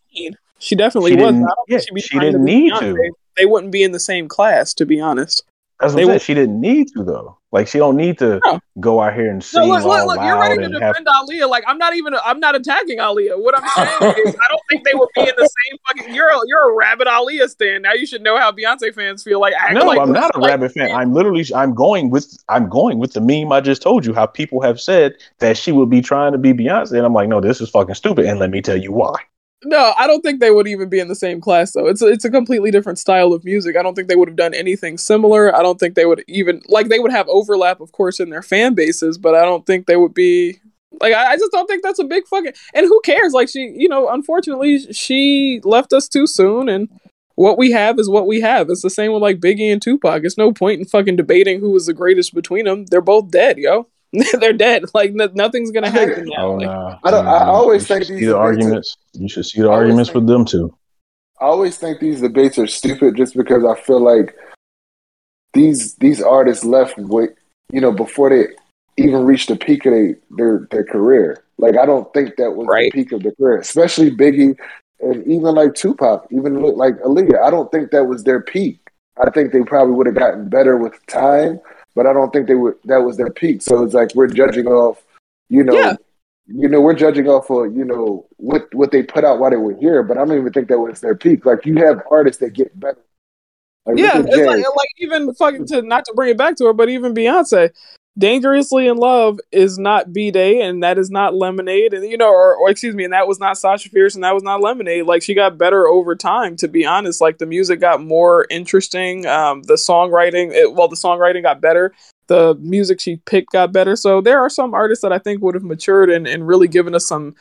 B: She definitely
A: she
B: was.
A: Yeah, she didn't need to
B: they wouldn't be in the same class, to be honest.
A: That's what they She didn't need to though. Like she don't need to no. go out here and sing no, look, all look. You're ready to defend have...
B: Aaliyah. Like I'm not even. I'm not attacking Aaliyah. What I'm saying is, I don't think they would be in the same fucking. You're a, you're a rabid Aaliyah stand. Now you should know how Beyonce fans feel. Like
A: no,
B: like,
A: I'm not a like, rabid fan. I'm literally. I'm going with. I'm going with the meme I just told you. How people have said that she would be trying to be Beyonce, and I'm like, no, this is fucking stupid. And let me tell you why.
B: No, I don't think they would even be in the same class though. It's a, it's a completely different style of music. I don't think they would have done anything similar. I don't think they would even like they would have overlap, of course, in their fan bases, but I don't think they would be like I, I just don't think that's a big fucking and who cares? Like she, you know, unfortunately, she left us too soon, and what we have is what we have. It's the same with like Biggie and Tupac. It's no point in fucking debating who was the greatest between them. They're both dead, yo. they're dead. Like nothing's gonna happen now. Oh, like,
C: nah. I don't. I always think these
A: the arguments. you should see the arguments think, with them too.
C: I always think these debates are stupid, just because I feel like these these artists left with you know before they even reached the peak of they, their their career. Like I don't think that was right. the peak of their career, especially Biggie and even like Tupac, even like Aaliyah. I don't think that was their peak. I think they probably would have gotten better with time but I don't think they were that was their peak. So it's like we're judging off, you know, yeah. you know, we're judging off of you know what what they put out while they were here. But I don't even think that was their peak. Like you have artists that get better.
B: Like, yeah, it's like, like even fucking to not to bring it back to her, but even Beyonce, Dangerously in Love is not B Day and that is not Lemonade and you know or, or, excuse me and that was not Sasha Fierce and that was not Lemonade. Like she got better over time to be honest. Like the music got more interesting um the songwriting it, well the songwriting got better. The music she picked got better. So there are some artists that I think would have matured and, and really given us some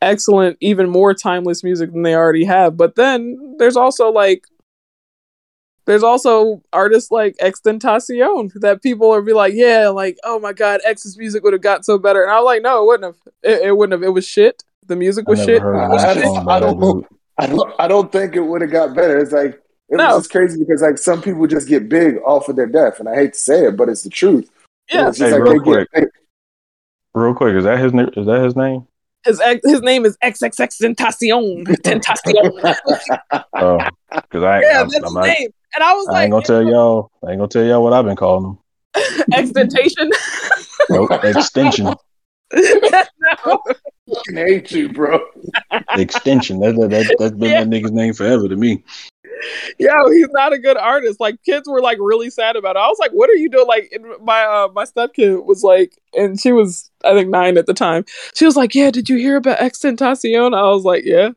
B: excellent even more timeless music than they already have. But then there's also like There's also artists like Extentacion that people are be like, yeah, like, oh my god, X's music would have got so better, and I'm like, no, it wouldn't have. It, it wouldn't have. It was shit. The music was shit.
A: never heard
B: It
A: of
B: was
C: I
B: shit.
C: don't- I don't- I don't I don't think it would have got better. It's like it
B: No.
C: was just crazy because like some people just get big off of their death, and I hate to say it, but it's the truth.
B: Yeah,
C: it's just
A: Hey,
C: like
A: real quick.
C: get.
A: Real quick, is that his na- is that his name?
B: his ex- his name is XXX Tentacion. Tentacion.
A: Oh, because I,
B: yeah,
A: I'm,
B: that's
A: I'm
B: his
A: not,
B: name. And I was like,
A: I
B: like,
A: ain't gonna tell y'all. I ain't gonna tell y'all what I've been calling them.
B: extentation.
A: Nope, extension,
B: no.
C: hate you, bro.
A: extension. That, that, that that's been
B: Yeah.
A: that nigga's name forever to me.
B: Yo, he's not a good artist. Like kids were like really sad about it. I was like, "What are you doing?" Like and my uh, my stepkid was like, and she was I think nine at the time. She was like, "Yeah, did you hear about Extentacion?" I was like, "Yeah."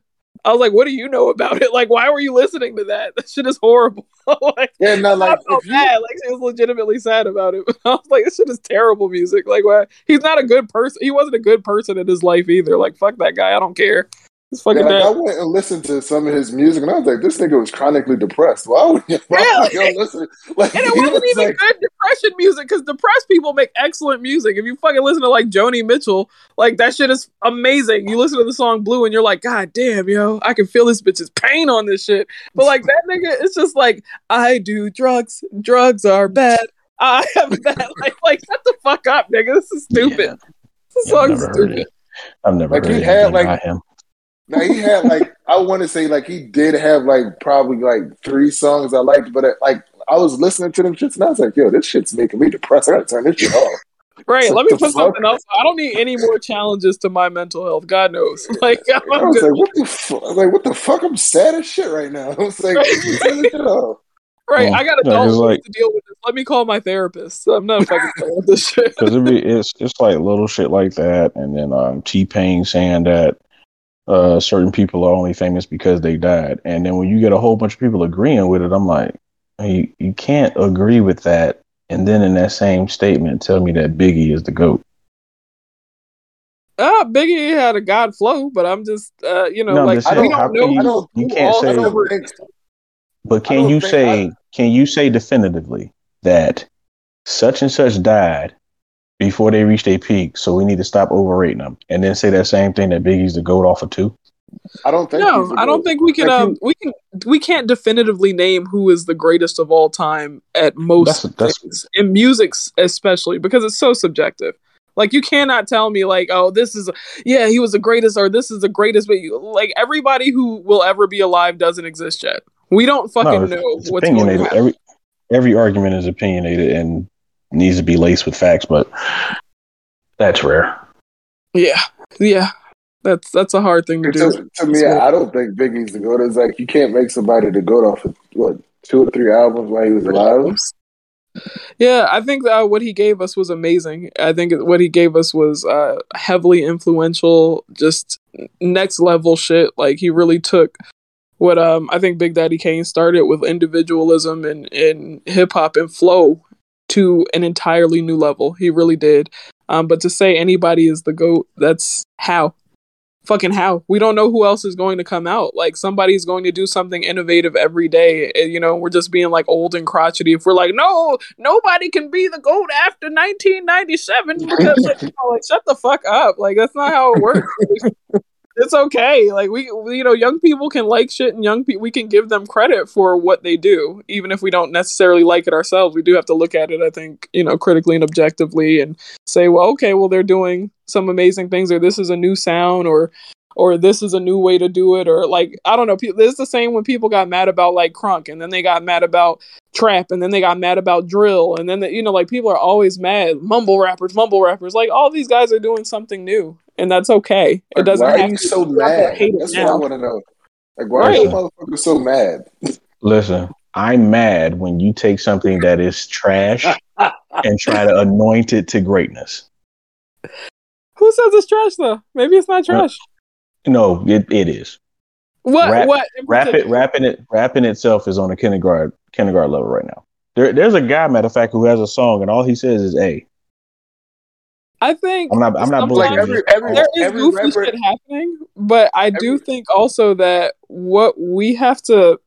B: I was like, "What do you know about it? Like, why were you listening to that? That shit is horrible." like,
C: Yeah, no,
B: I
C: like
B: felt
C: you.
B: Like she was legitimately sad about it. I was like, "This shit is terrible music." Like, why? He's not a good person. He wasn't a good person in his life either. Like, fuck that guy. I don't care. He's fucking
C: yeah, like, I went and listened to some of his music, and I was like, this nigga was chronically depressed. Why would you, why
B: Really?
C: you listen? Like,
B: And it wasn't
C: was
B: even
C: like-
B: good depression music because depressed people make excellent music. If you fucking listen to like Joni Mitchell, like that shit is amazing. You listen to the song Blue and you're like, God damn, yo, I can feel this bitch's pain on this shit. But like that nigga, it's just like, I do drugs. Drugs are bad. I have that. Like, like shut the fuck up, nigga. This is stupid.
A: Yeah.
B: This
A: Yeah,
B: song
A: I've never heard
B: stupid.
A: it. I've never
C: Like,
A: heard
C: he had, like-
A: by him.
C: Now he had like I want to say like he did have like probably like three songs I liked, but uh, like I was listening to them shits and I was like, yo, this shit's making me depressed. I gotta turn this shit off.
B: Right.
C: What
B: Let me put
C: fuck?
B: something else. I don't need any more challenges to my mental health. God knows. Like I'm
C: I was
B: good.
C: like, what the fuck? I was like, what the fuck? I'm sad as shit right now. I was like,
B: Right.
C: this shit off.
B: Right,
A: Well,
B: I got
A: yeah,
B: adults
A: it's like-
B: to deal with this. Let me call my therapist. I'm not fucking playing with this shit.
A: because it be it's it's like little shit like that, and then um, T Pain saying that uh, certain people are only famous because they died, and then when you get a whole bunch of people agreeing with it, I'm like, you you can't agree with that, and then in that same statement tell me that Biggie is the goat.
B: Ah, Biggie had a god flow, but I'm just, uh, you know,
A: No,
B: like
C: I don't-
A: how
B: don't know.
A: can you
C: I don't-
A: you can't say, but can you say can you say definitively that such and such died before they reach their peak, so we need to stop overrating them, and then say that same thing that Biggie's the goat off of two?
C: I don't think
B: No, I don't think we can.
C: Like,
B: Um, we can. We can't definitively name who is the greatest of all time at most
A: That's- that's-
B: things in music, especially because it's so subjective. Like you cannot tell me like, oh, this is yeah, he was the greatest, or this is the greatest. But you, like everybody who will ever be alive doesn't exist yet. We don't fucking
A: No,
B: know
A: it's
B: what's going on.
A: Every every argument is opinionated and needs to be laced with facts, but that's rare.
B: Yeah, yeah, that's that's a hard thing to do.
C: To, to me, I don't think Biggie's the GOAT. It's like you can't make somebody the GOAT off of what two or three albums while he was alive.
B: Yeah, I think uh, what he gave us was amazing. I think what he gave us was uh, heavily influential, just next level shit. Like he really took what um I think Big Daddy Kane started with individualism and and hip hop and flow to an entirely new level. He really did. Um, but to say anybody is the goat, that's how. Fucking how. We don't know who else is going to come out. Like somebody's going to do something innovative every day. You know, we're just being like old and crotchety. If we're like, no, nobody can be the goat after 1997 because you know, like shut the fuck up. Like that's not how it works. it's okay. Like we, you know, young people can like shit, and young people we can give them credit for what they do, even if we don't necessarily like it ourselves. We do have to look at it, I think, you know, critically and objectively, and say, well, okay, well, they're doing some amazing things, or this is a new sound, or or this is a new way to do it, or like I don't know. pe- It's the same when people got mad about like crunk, and then they got mad about trap, and then they got mad about drill, and then the, you know, like people are always mad. Mumble rappers, mumble rappers, like all these guys are doing something new, and that's okay. It
C: Like,
B: doesn't
C: why are you so
B: you don't have to
C: mad?
B: hate it
C: That's what I want to know. Like, why are you motherfuckers so mad?
A: Listen, I'm mad when you take something that is trash and try to anoint it to greatness.
B: Who says it's trash though? Maybe it's not trash.
A: No, it, it is.
B: what?
A: rap-
B: what? in
A: Rap it,
B: particular?
A: rapping it, rapping itself is on a kindergarten kindergarten level right now. There, there's a guy, matter of fact, who has a song and all he says is "a."
B: I think
A: I'm not, I'm not
B: Sometimes
C: Like every every
B: there is
C: every
B: goofy
C: rapper,
B: shit happening, but I do think also that what we have to,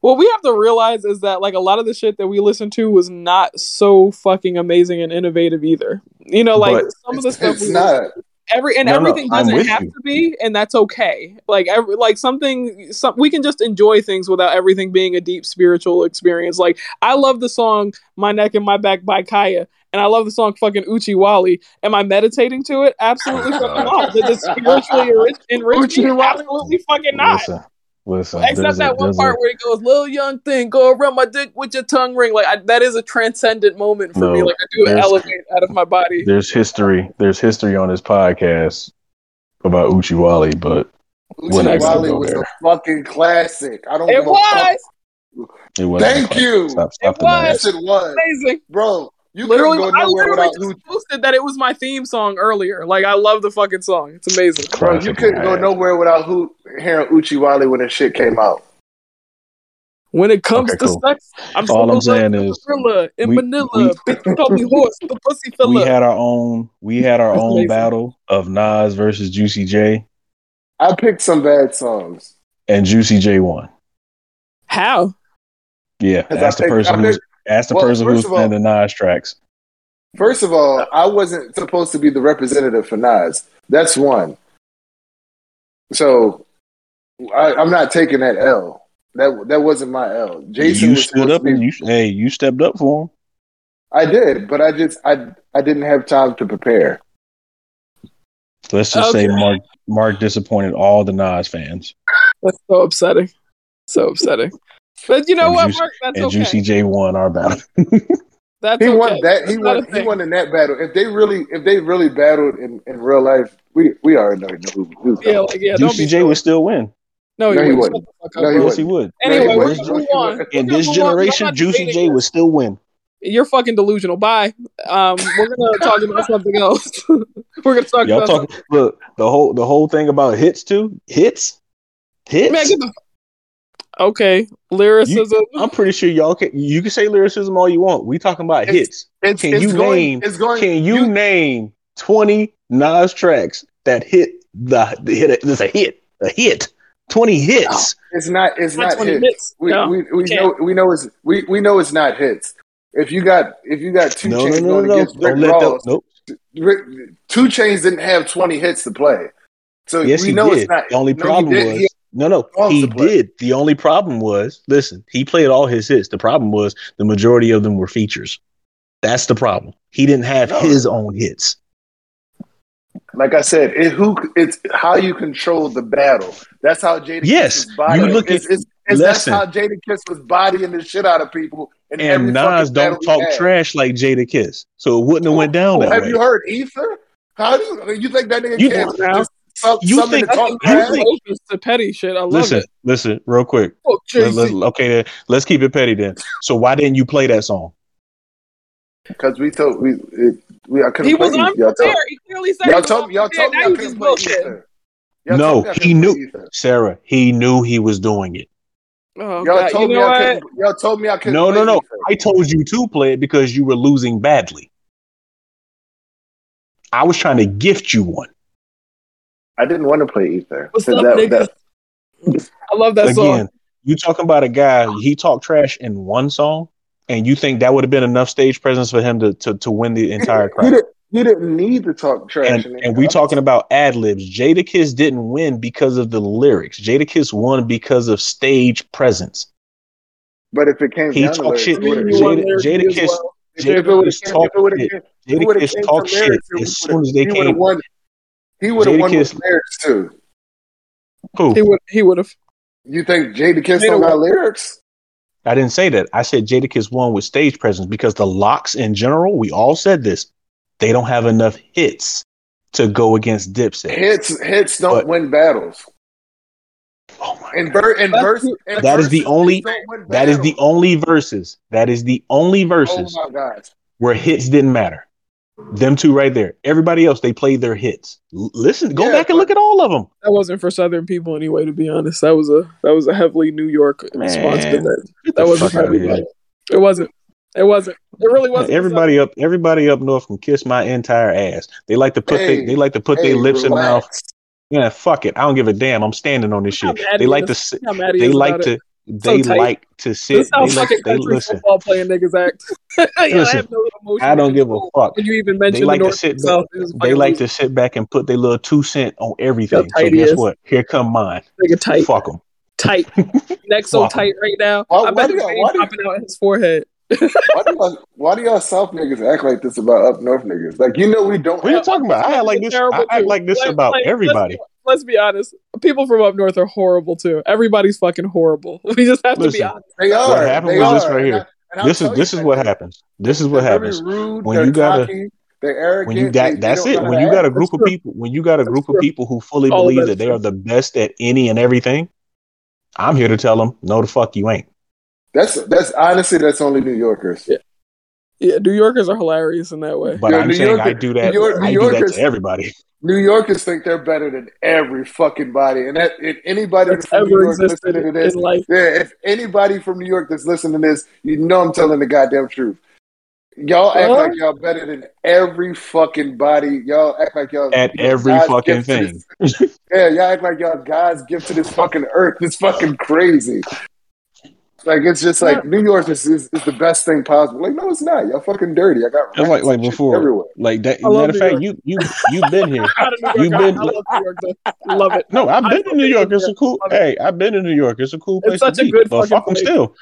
B: what we have to realize is that like a lot of the shit that we listened to was not so fucking amazing and innovative either. You know, like some of the stuff
C: It's
B: we
C: not.
B: Every and
A: No, no,
B: everything
A: I'm
B: doesn't have
A: you.
B: to be and that's okay. Like every like something some we can just enjoy things without everything being a deep spiritual experience. Like i love the song my neck and my back by Khia and i love the song fucking uchi wally. Am i meditating to it? Absolutely fucking not. Does it spiritually enrich, enrich me absolutely fucking not.
A: Listen, listen.
B: Except
A: there's a-
B: that one
A: there's a-
B: part where he goes, "Little young thing, go around my dick with your tongue ring." Like I, that is a transcendent moment for me. Like I do elevate out of my body.
A: there's history. There's history on this podcast about Uchiwali, but
C: Uchi
A: We're not gonna
C: Wally
A: go
C: was
A: there.
C: a fucking classic. I don't
B: It
C: give fuck.
B: was
A: it wasn't.
C: Thank you.
A: Stop, stop
B: It
A: the
B: was.
A: madness.
C: Yes, it was,
B: amazing.
C: bro. You
B: literally,
C: couldn't
B: I literally
C: without
B: just
C: Uchi.
B: posted that it was my theme song earlier. Like I love the fucking song. It's amazing.
C: Bro, you couldn't go nowhere without who hearing Uchi Wally when the shit came out.
B: When it comes
A: Okay,
B: to
A: cool.
B: sex, I'm
A: All I'm saying
B: like
A: is
B: gorilla in
A: we-
B: Manila.
A: we-
B: Bitch call me horse, the pussy filler.
A: We had our own. We had our
B: That's
A: own
B: amazing.
A: battle of Nas versus Juicy J,
C: I picked some bad songs.
A: and Juicy J won.
B: How?
A: Yeah, that's
C: I
A: the
C: picked-
A: person
C: I
A: who's
C: picked-
A: ask the
C: well,
A: person who's
C: first of all-
A: playing the Nas tracks.
C: First of all, I wasn't supposed to be the representative for Nas. That's one. So I, I'm not taking that L. That that wasn't my L. Jason
A: you stood up
C: to
A: and
C: be.
A: you hey you stepped up for him.
C: I did, but I just I I didn't have time to prepare.
A: Let's just say Mark Mark disappointed all the Nas fans,
B: That's so upsetting. So upsetting. But you know
A: And
B: what,
A: Juicy-
B: Mark? That's
A: and
B: okay.
A: Juicy J won our battle.
B: That's
C: He
B: okay.
C: won that. He
B: That's not
C: won. He won in that battle. If they really, if they really battled in, in real life, we we already know who. who's
B: Yeah, like, yeah.
A: Juicy J would still win.
B: No, he,
C: No, he
B: wouldn't.
C: wouldn't.
B: Shut the fuck up,
C: No, he.
A: Yes, he would.
B: Anyway,
C: No, he
B: we're
C: wouldn't.
B: gonna move on. We're
A: In this
B: move on. I'm
A: generation, Juicy J would still win.
B: You're fucking delusional. Bye. Um, we're gonna talk about something else. we're gonna talk
A: Y'all
B: about.
A: talk. Look, the whole the whole thing about hits too. Hits, hits.
B: Man, get the. Okay, lyricism.
A: I'm pretty sure y'all can. You can say lyricism all you want. We talking about
C: It's-
A: hits.
C: It's,
A: Can
C: it's
A: you
C: going,
A: name-
C: It's going.
A: Can you, name 20 Nas tracks that hit the, the hit? It's a hit. A hit. 20 hits.
C: It's not. It's
B: Not
C: not
B: 20
C: hits.
B: hits.
C: We,
B: No,
C: we, we
B: can't.
C: know. We know it's. We, we know it's not hits. If you got if you got two
A: No, no,
C: chains
A: no,
C: going
A: no.
C: against Rick Ross,
A: that. Nope.
C: Rick, 2 Chainz didn't have twenty hits to play. So
A: Yes,
C: we
A: he
C: know
A: did.
C: it's not.
A: the only problem
C: did.
A: was
C: He-
A: no, no. He did. The only problem was listen. He played all his hits. The problem was the majority of them were features. That's the problem. He didn't have
C: No.
A: his own hits.
C: like I said, it who it's how you control the battle. That's how Jada
A: Yes,
C: Kiss was bodying.
A: you look
C: it's,
A: at-
C: it's, it's, that's how Jada Kiss was bodying the shit out of people.
A: And
C: fucking
A: Nas don't talk trash like Jadakiss, so it wouldn't have went down
C: Oh,
A: that
C: have
A: way.
C: you heard Ether? How do you, you think that nigga
A: You-
C: can't just sum,
A: you
C: summon
A: think-
C: and talk
A: you think-
B: Opus to petty shit. I love
A: Listen,
B: it.
A: listen, real quick.
B: Oh,
A: Let- let- okay, then let's keep it petty then. So why didn't you play that song?
C: Because we told we it, we I couldn't
B: He was
C: play Ether. Y'all told,
B: He clearly said
C: y'all told me y'all told me
B: Now
C: I
B: you
C: couldn't
B: just
C: play
B: bullshit.
C: Ether. Y'all
A: No,
C: me
A: he knew.
C: Ether.
A: Sarah, he knew he was doing it.
B: Oh,
C: Y'all
B: God.
C: told
B: You
C: me I couldn't. Y'all told me I couldn't.
A: No,
C: play
A: no, no.
C: Ether.
A: I told you to play it because you were losing badly. I was trying to gift you one.
C: I didn't want to play Ether.
B: What's
C: 'Cause
B: up,
C: that-
B: niggas?
C: that-
B: I love that
A: Again,
B: song.
A: you talking about a guy, he talked trash in one song, and you think that would have been enough stage presence for him to to, to win the entire
C: He,
A: crowd.
C: didn't, he didn't need to talk trash.
A: And, and we talking about ad libs. Jadakiss didn't win because of the lyrics. Jadakiss won because of stage presence.
C: But if it came
A: He
C: down to
A: talked
C: lyrics,
A: shit.
C: it would've-
B: You won
A: Jada,
B: lyrically
A: Jada
B: as
A: Kiss,
B: well.
A: Jadakiss
C: came-
A: talk
C: if it would've
A: shit. Jadakiss
C: came
A: talk
C: to
A: shit as soon as they
C: he would have
A: came.
C: Won. He would have won
A: Kiss-
C: with lyrics too.
A: Who?
B: He would. He would have.
C: You think Jadakiss
B: Jada
C: don't got lyrics?
A: I didn't say that. I said Jadakiss won with stage presence because the LOX in general, we all said this, they don't have enough hits to go against Dipset.
C: Hits hits don't
A: But-
C: win battles.
A: Oh my
C: And ver- and
B: That's
C: verse and
A: That is the
C: verses
A: only-
C: don't
A: That is the only verses. That is the only
C: Oh
A: verses
C: my gosh.
A: where hits didn't matter. Them two right there. Everybody else, they played their hits. L- listen, go
C: Yeah,
A: back and look at all of them.
B: That wasn't for Southern people anyway. To be honest, that was a that was a heavily New York response to that.
A: Get
B: That
A: the
B: wasn't
A: fuck
B: for everybody. It wasn't. It wasn't. It really wasn't. for
A: Everybody up, everybody up north can kiss my entire ass. They like to put
C: Hey,
A: they, they like to put
C: Hey,
A: their lips in mouth.
C: relax.
A: Yeah, fuck it. I don't give a damn. I'm standing on this
B: Southern.
A: shit. They like to. s-
B: How mad he
A: They like to.
B: it.
A: They
B: tight.
A: like to sit.
B: is how
A: They like
B: fucking
A: they
B: country
A: listen.
B: football playing niggas act. yeah, I
A: Listen,
B: have no emotion
A: I don't give a fuck.
B: When you even
A: They
B: mention
A: like
B: the
A: to
B: North
A: sit back.
B: South,
A: They like
B: loser.
A: to sit back and put their little two cent on everything. So guess
B: is.
A: what? Here come mine.
B: Nigga tight,
A: Fuck them.
B: tight, neck so tight right now.
C: Why-
B: I bet
C: do
B: the
C: y'all-
B: vein
C: why
B: popping out his forehead.
C: Why do y'all, why do y'all South niggas act like this about up North niggas? Like you know we don't.
A: What are you talking about? I act like this. I act like this
B: Like-
A: about
B: like,
A: everybody.
B: Be- Let's be honest. People from up north are horrible too. Everybody's fucking horrible. We just have to be honest.
C: They are.
A: What happened
C: they
A: was this right here.
C: And I'll
A: This is this is what happens. This is what
C: they're
A: happens.
C: Rude,
A: When you gotta-
C: cocky, they're arrogant.
A: When you
C: they-
A: that
C: they
A: that's
C: don't
A: it. When you got a group of people, when you got a group of people who fully
B: All
A: believe
B: that
A: that
B: is
A: they are the best at any and everything, I'm here to tell them, no, the fuck you ain't.
C: That's that's honestly that's only New Yorkers.
B: Yeah. Yeah, New Yorkers are hilarious in that way.
A: But
C: Yeah,
A: I'm
C: New
A: saying
C: Yorker-
A: I do that.
C: New York-
A: I
C: New
A: do that
C: Yorkers-
A: to everybody.
C: New Yorkers think they're better than every fucking body, and that if anybody
B: That's
C: from New
B: ever
C: York
B: existed
C: listening to this,
B: in life.
C: yeah, if anybody from New York that's listening to this, you know I'm telling the goddamn truth. Y'all act like y'all better than every fucking body. Y'all act like y'all
A: At every
C: God's
A: fucking thing.
C: this- yeah, y'all act like y'all God's gift to this fucking earth. It's fucking crazy. Like it's just like New York is, is, is the best thing possible. Like no, it's not. Y'all fucking dirty. I got
A: It's like like before.
C: everywhere.
A: Like that. Matter of fact, you you you've been here.
B: Out of New York,
A: You've
B: I-
A: been-
B: I, love New York. Though. Love it.
A: No, I've
B: I
A: been to New York.
B: love
A: It's a cool.
B: Love.
A: Hey, I've been to New York. It's a cool
B: It's
A: place
B: such
A: to
B: a
A: be.
B: good
A: but
B: fucking
A: fuck
B: place.
A: still.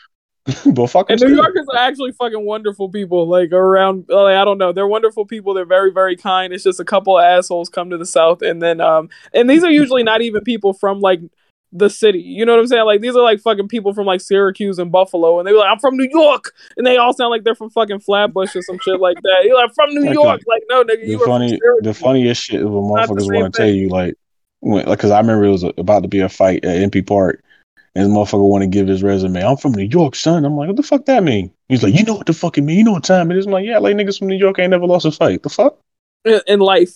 A: but fuck
B: And New
A: still.
B: Yorkers are actually fucking wonderful people. Like around, like, I don't know, they're wonderful people. They're very, very kind. It's just a couple of assholes come to the South, and then, um, and these are usually not even people from like the city. You know what I'm saying? Like these are like fucking people from like Syracuse and Buffalo, and they were like, "I'm from New York," and they all sound like they're from fucking Flatbush or some shit like that. You're like, "From New
A: Okay.
B: York?" Like, no, nigga,
A: the funny, the funniest shit is when
B: Not
A: motherfuckers want to tell you like, when, like, because I remember it was about to be a fight at MP Park, and this motherfucker want to give his resume. I'm from New York, son. I'm like, what the fuck that mean? He's like, you know what the fuck it mean? You know what time it is? I'm like, yeah, like niggas from New York ain't never lost a fight. The fuck?
B: in life,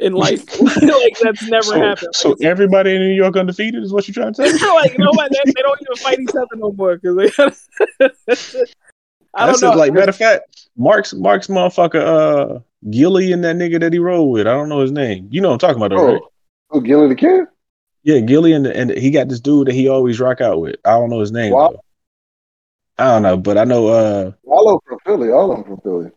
B: in life, like that's never
A: so,
B: happened.
A: so
B: Like,
A: everybody in New York undefeated is what you're trying to tell me?
B: like nobody, they, they don't even fight each other no more because they. I
A: That's
B: don't know.
A: Like matter of fact, Mark's Mark's motherfucker, uh, Gillie and that nigga that he rolled with. I don't know his name. You know what I'm talking about, though, right?
C: Oh, oh, Gillie Da Kid?
A: Yeah, Gillie and and he got this dude that he always rock out with. I don't know his name.
C: Wow.
A: I don't know, but I know. uh
C: All of from Philly. All of them from Philly.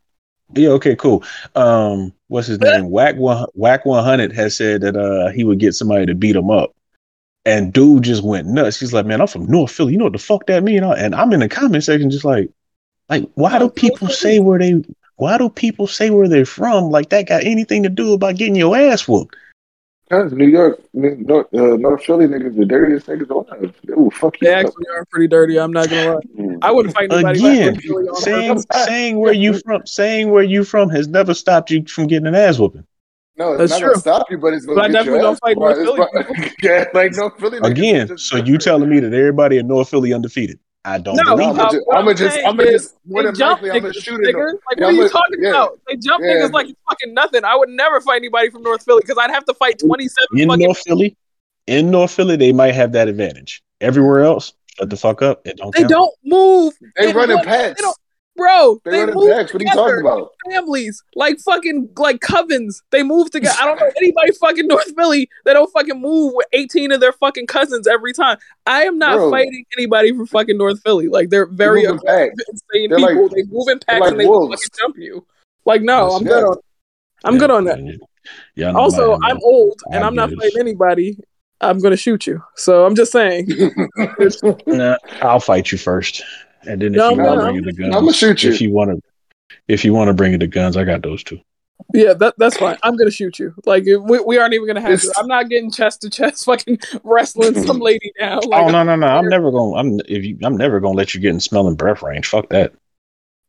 A: Yeah, okay, cool. Um, what's his name? Wack one Wack one hundred has said that uh he would get somebody to beat him up, and dude just went nuts. He's like, man, I'm from North Philly. You know what the fuck that mean? And I'm in the comment section just like, like, why do people say where they? Why do people say where they're from? Like that got anything to do about getting your ass whooped?
C: Because New York, New- North, uh, North Philly niggas, the dirtiest niggas alive. They will fuck you
B: They
C: up.
B: actually are pretty dirty. I'm not gonna lie.
C: Mm.
B: I wouldn't fight anybody.
A: Again,
B: like really
A: saying saying where you from, saying where you from has never stopped you from getting an ass whooping.
C: No, it's
B: That's
C: not
B: true.
C: gonna stop you, but it's gonna
B: But I
C: get
B: definitely
C: your
B: don't fight
C: whooped.
B: North Philly
C: yeah, like North Philly
A: Again, so you telling me that everybody in North Philly undefeated? I don't
B: No,
A: believe
C: I'm
A: it.
C: gonna just, I'm gonna just, I'm gonna just, more than
B: jump
C: likely, I'm gonna shoot it.
B: Like,
C: Yeah,
B: what are
C: I'm
B: you
C: gonna-
B: talking
C: yeah.
B: about? They jump
C: Yeah.
B: niggas like it's fucking nothing. I would never fight anybody from North Philly because I'd have to fight 27
A: in
B: fucking.
A: North Philly, in North Philly, they might have that advantage. Everywhere else, shut the fuck up. It don't
B: They
A: count.
B: don't move,
C: They
B: They
C: running
B: run-
C: packs.
B: they don't- bro.
C: They
B: They,
C: running
B: move
C: packs. What are you talking about?
B: Families like fucking like covens. They move together. I don't know anybody fucking North Philly that don't fucking move with 18 of their fucking cousins every time. I am not
C: Bro.
B: fighting anybody from fucking North Philly. Like they're very
C: moving
B: insane
C: They're
B: people.
C: like-
B: they move in packs
C: like
B: and they will
C: wolves.
B: fucking jump you. Like no, I'm
C: Yeah.
B: good on. I'm good on that.
A: Yeah, I know
B: Also,
A: mine,
B: I'm
A: man.
B: old and
A: I
B: I'm not fighting anybody. I'm gonna shoot you. So I'm just saying.
A: Nah, I'll fight you first, and then if
B: No,
A: you want to
B: no.
A: bring it to guns,
C: I'm gonna shoot you.
A: If you want to, if you want to bring it to guns, I got those two.
B: Yeah, that that's fine. I'm gonna shoot you. Like we, we aren't even gonna have
C: It's-
B: to. I'm not getting chest to chest, fucking wrestling some lady now. Like,
A: oh no, no, no! I'm never gonna. I'm if you. I'm never gonna let you get in smelling breath range. Fuck that.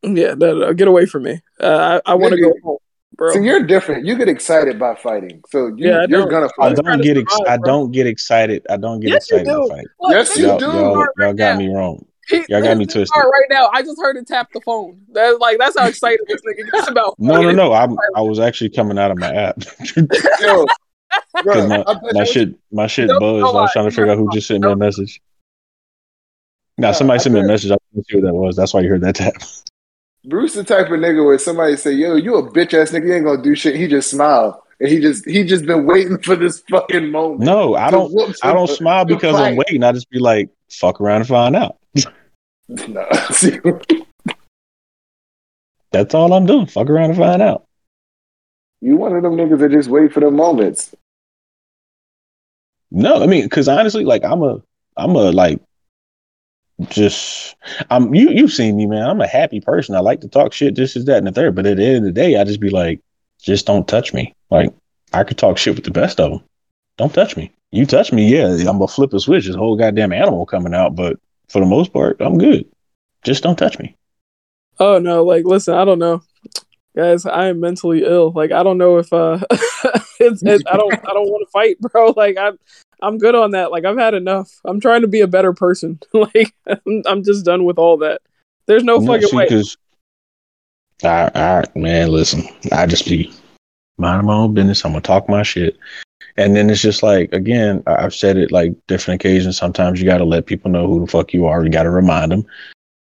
B: Yeah, no, no, get away from me. Uh, I, I want to go home, bro.
C: So you're different. You get excited by fighting. So you,
B: yeah,
C: you're gonna fight.
B: trying
A: don't get. Ex- I don't get excited. I don't get
B: Yes,
A: excited to
B: do.
A: fight.
B: Look,
C: Yes,
B: this
C: you
A: Y'all,
C: do.
A: y'all, y'all
B: right
A: got me wrong.
B: He-
A: Y'all got me
B: this
A: twisted.
B: hard right now. I just heard it tap the phone. That's like that's how excited this nigga gets about.
A: No, no, no. I'm. I was actually coming out of my app
C: Yo, bro,
A: because my, my shit my shit
B: Don't-
A: buzzed.
B: don't
A: I was trying to figure out who just sent me a message. Now
C: No,
A: somebody sent me a message. I didn't see what that was. That's why you heard that tap.
C: Bruce the type of nigga where somebody say, "Yo, you a bitch ass nigga, you ain't gonna do shit." He just smile. and he just he just been waiting for this fucking moment.
A: No, I don't. I don't smile
C: to
A: because I'm waiting. I just be like, fuck around and find out. That's all I'm doing. Fuck around and find out.
C: you one of them niggas that just wait for the moments.
A: No, I mean, because honestly, like I'm a, I'm a like, just I'm you. You've seen me, man. I'm a happy person. I like to talk shit. This is that and the third. But at the end of the day, I just be like, just don't touch me. Like I could talk shit with the best of them. Don't touch me. You touch me, yeah, I'm gonna flip a switch. This whole goddamn animal coming out. But for the most part, I'm good. Just don't touch me.
B: Oh no, like listen, I don't know. Guys, I am mentally ill. Like I don't know if uh it's, it's I don't I don't want to fight, bro. Like I I'm good on that. Like I've had enough. I'm trying to be a better person. like I'm, I'm just done with all that. There's no
A: No,
B: fucking
A: see,
B: way.
A: Because, all right, man, listen, I just be minding my own business. I'm gonna talk my shit, and then it's just like again, I've said it like different occasions. Sometimes you got to let people know who the fuck you are. You got to remind them.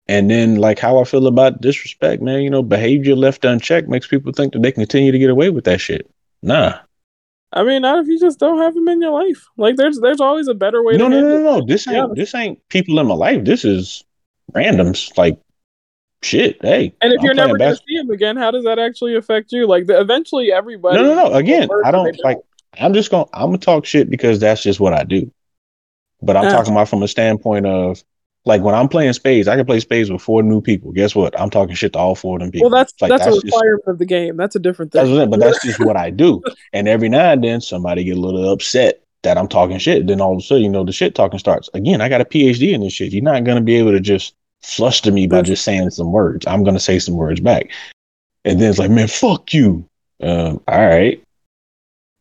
A: And then, like how I feel about disrespect, man. You know, behavior left unchecked makes people think that they continue to get away with that shit. Nah,
B: I mean, not if you just don't have them in your life. Like there's there's always a better way
A: no,
B: to
A: no,
B: handle
A: no, no. This ain't this ain't people in my life. This is randoms. Like shit. Hey,
B: And if
A: I'm
B: you're never gonna see him again, how does that actually affect you? Like the, eventually everybody
A: No, no, no. Again, I don't like. I'm just gonna. I'm gonna talk shit because that's just what I do. But I'm
B: Yeah.
A: talking about from a standpoint of like when I'm playing spades, I can play spades with four new people. Guess what? I'm talking shit to all four of them people.
B: Well, that's
A: like
B: that's, a
A: just
B: requirement of the game. That's a different thing.
A: that's but that's just what I do. And every now and then somebody get a little upset that I'm talking shit. Then all of a sudden, you know, the shit talking starts. Again, I got a PhD in this shit. You're not gonna be able to just fluster me by just saying some words. I'm gonna say some words back. And then it's like, man, fuck you. Um, all right.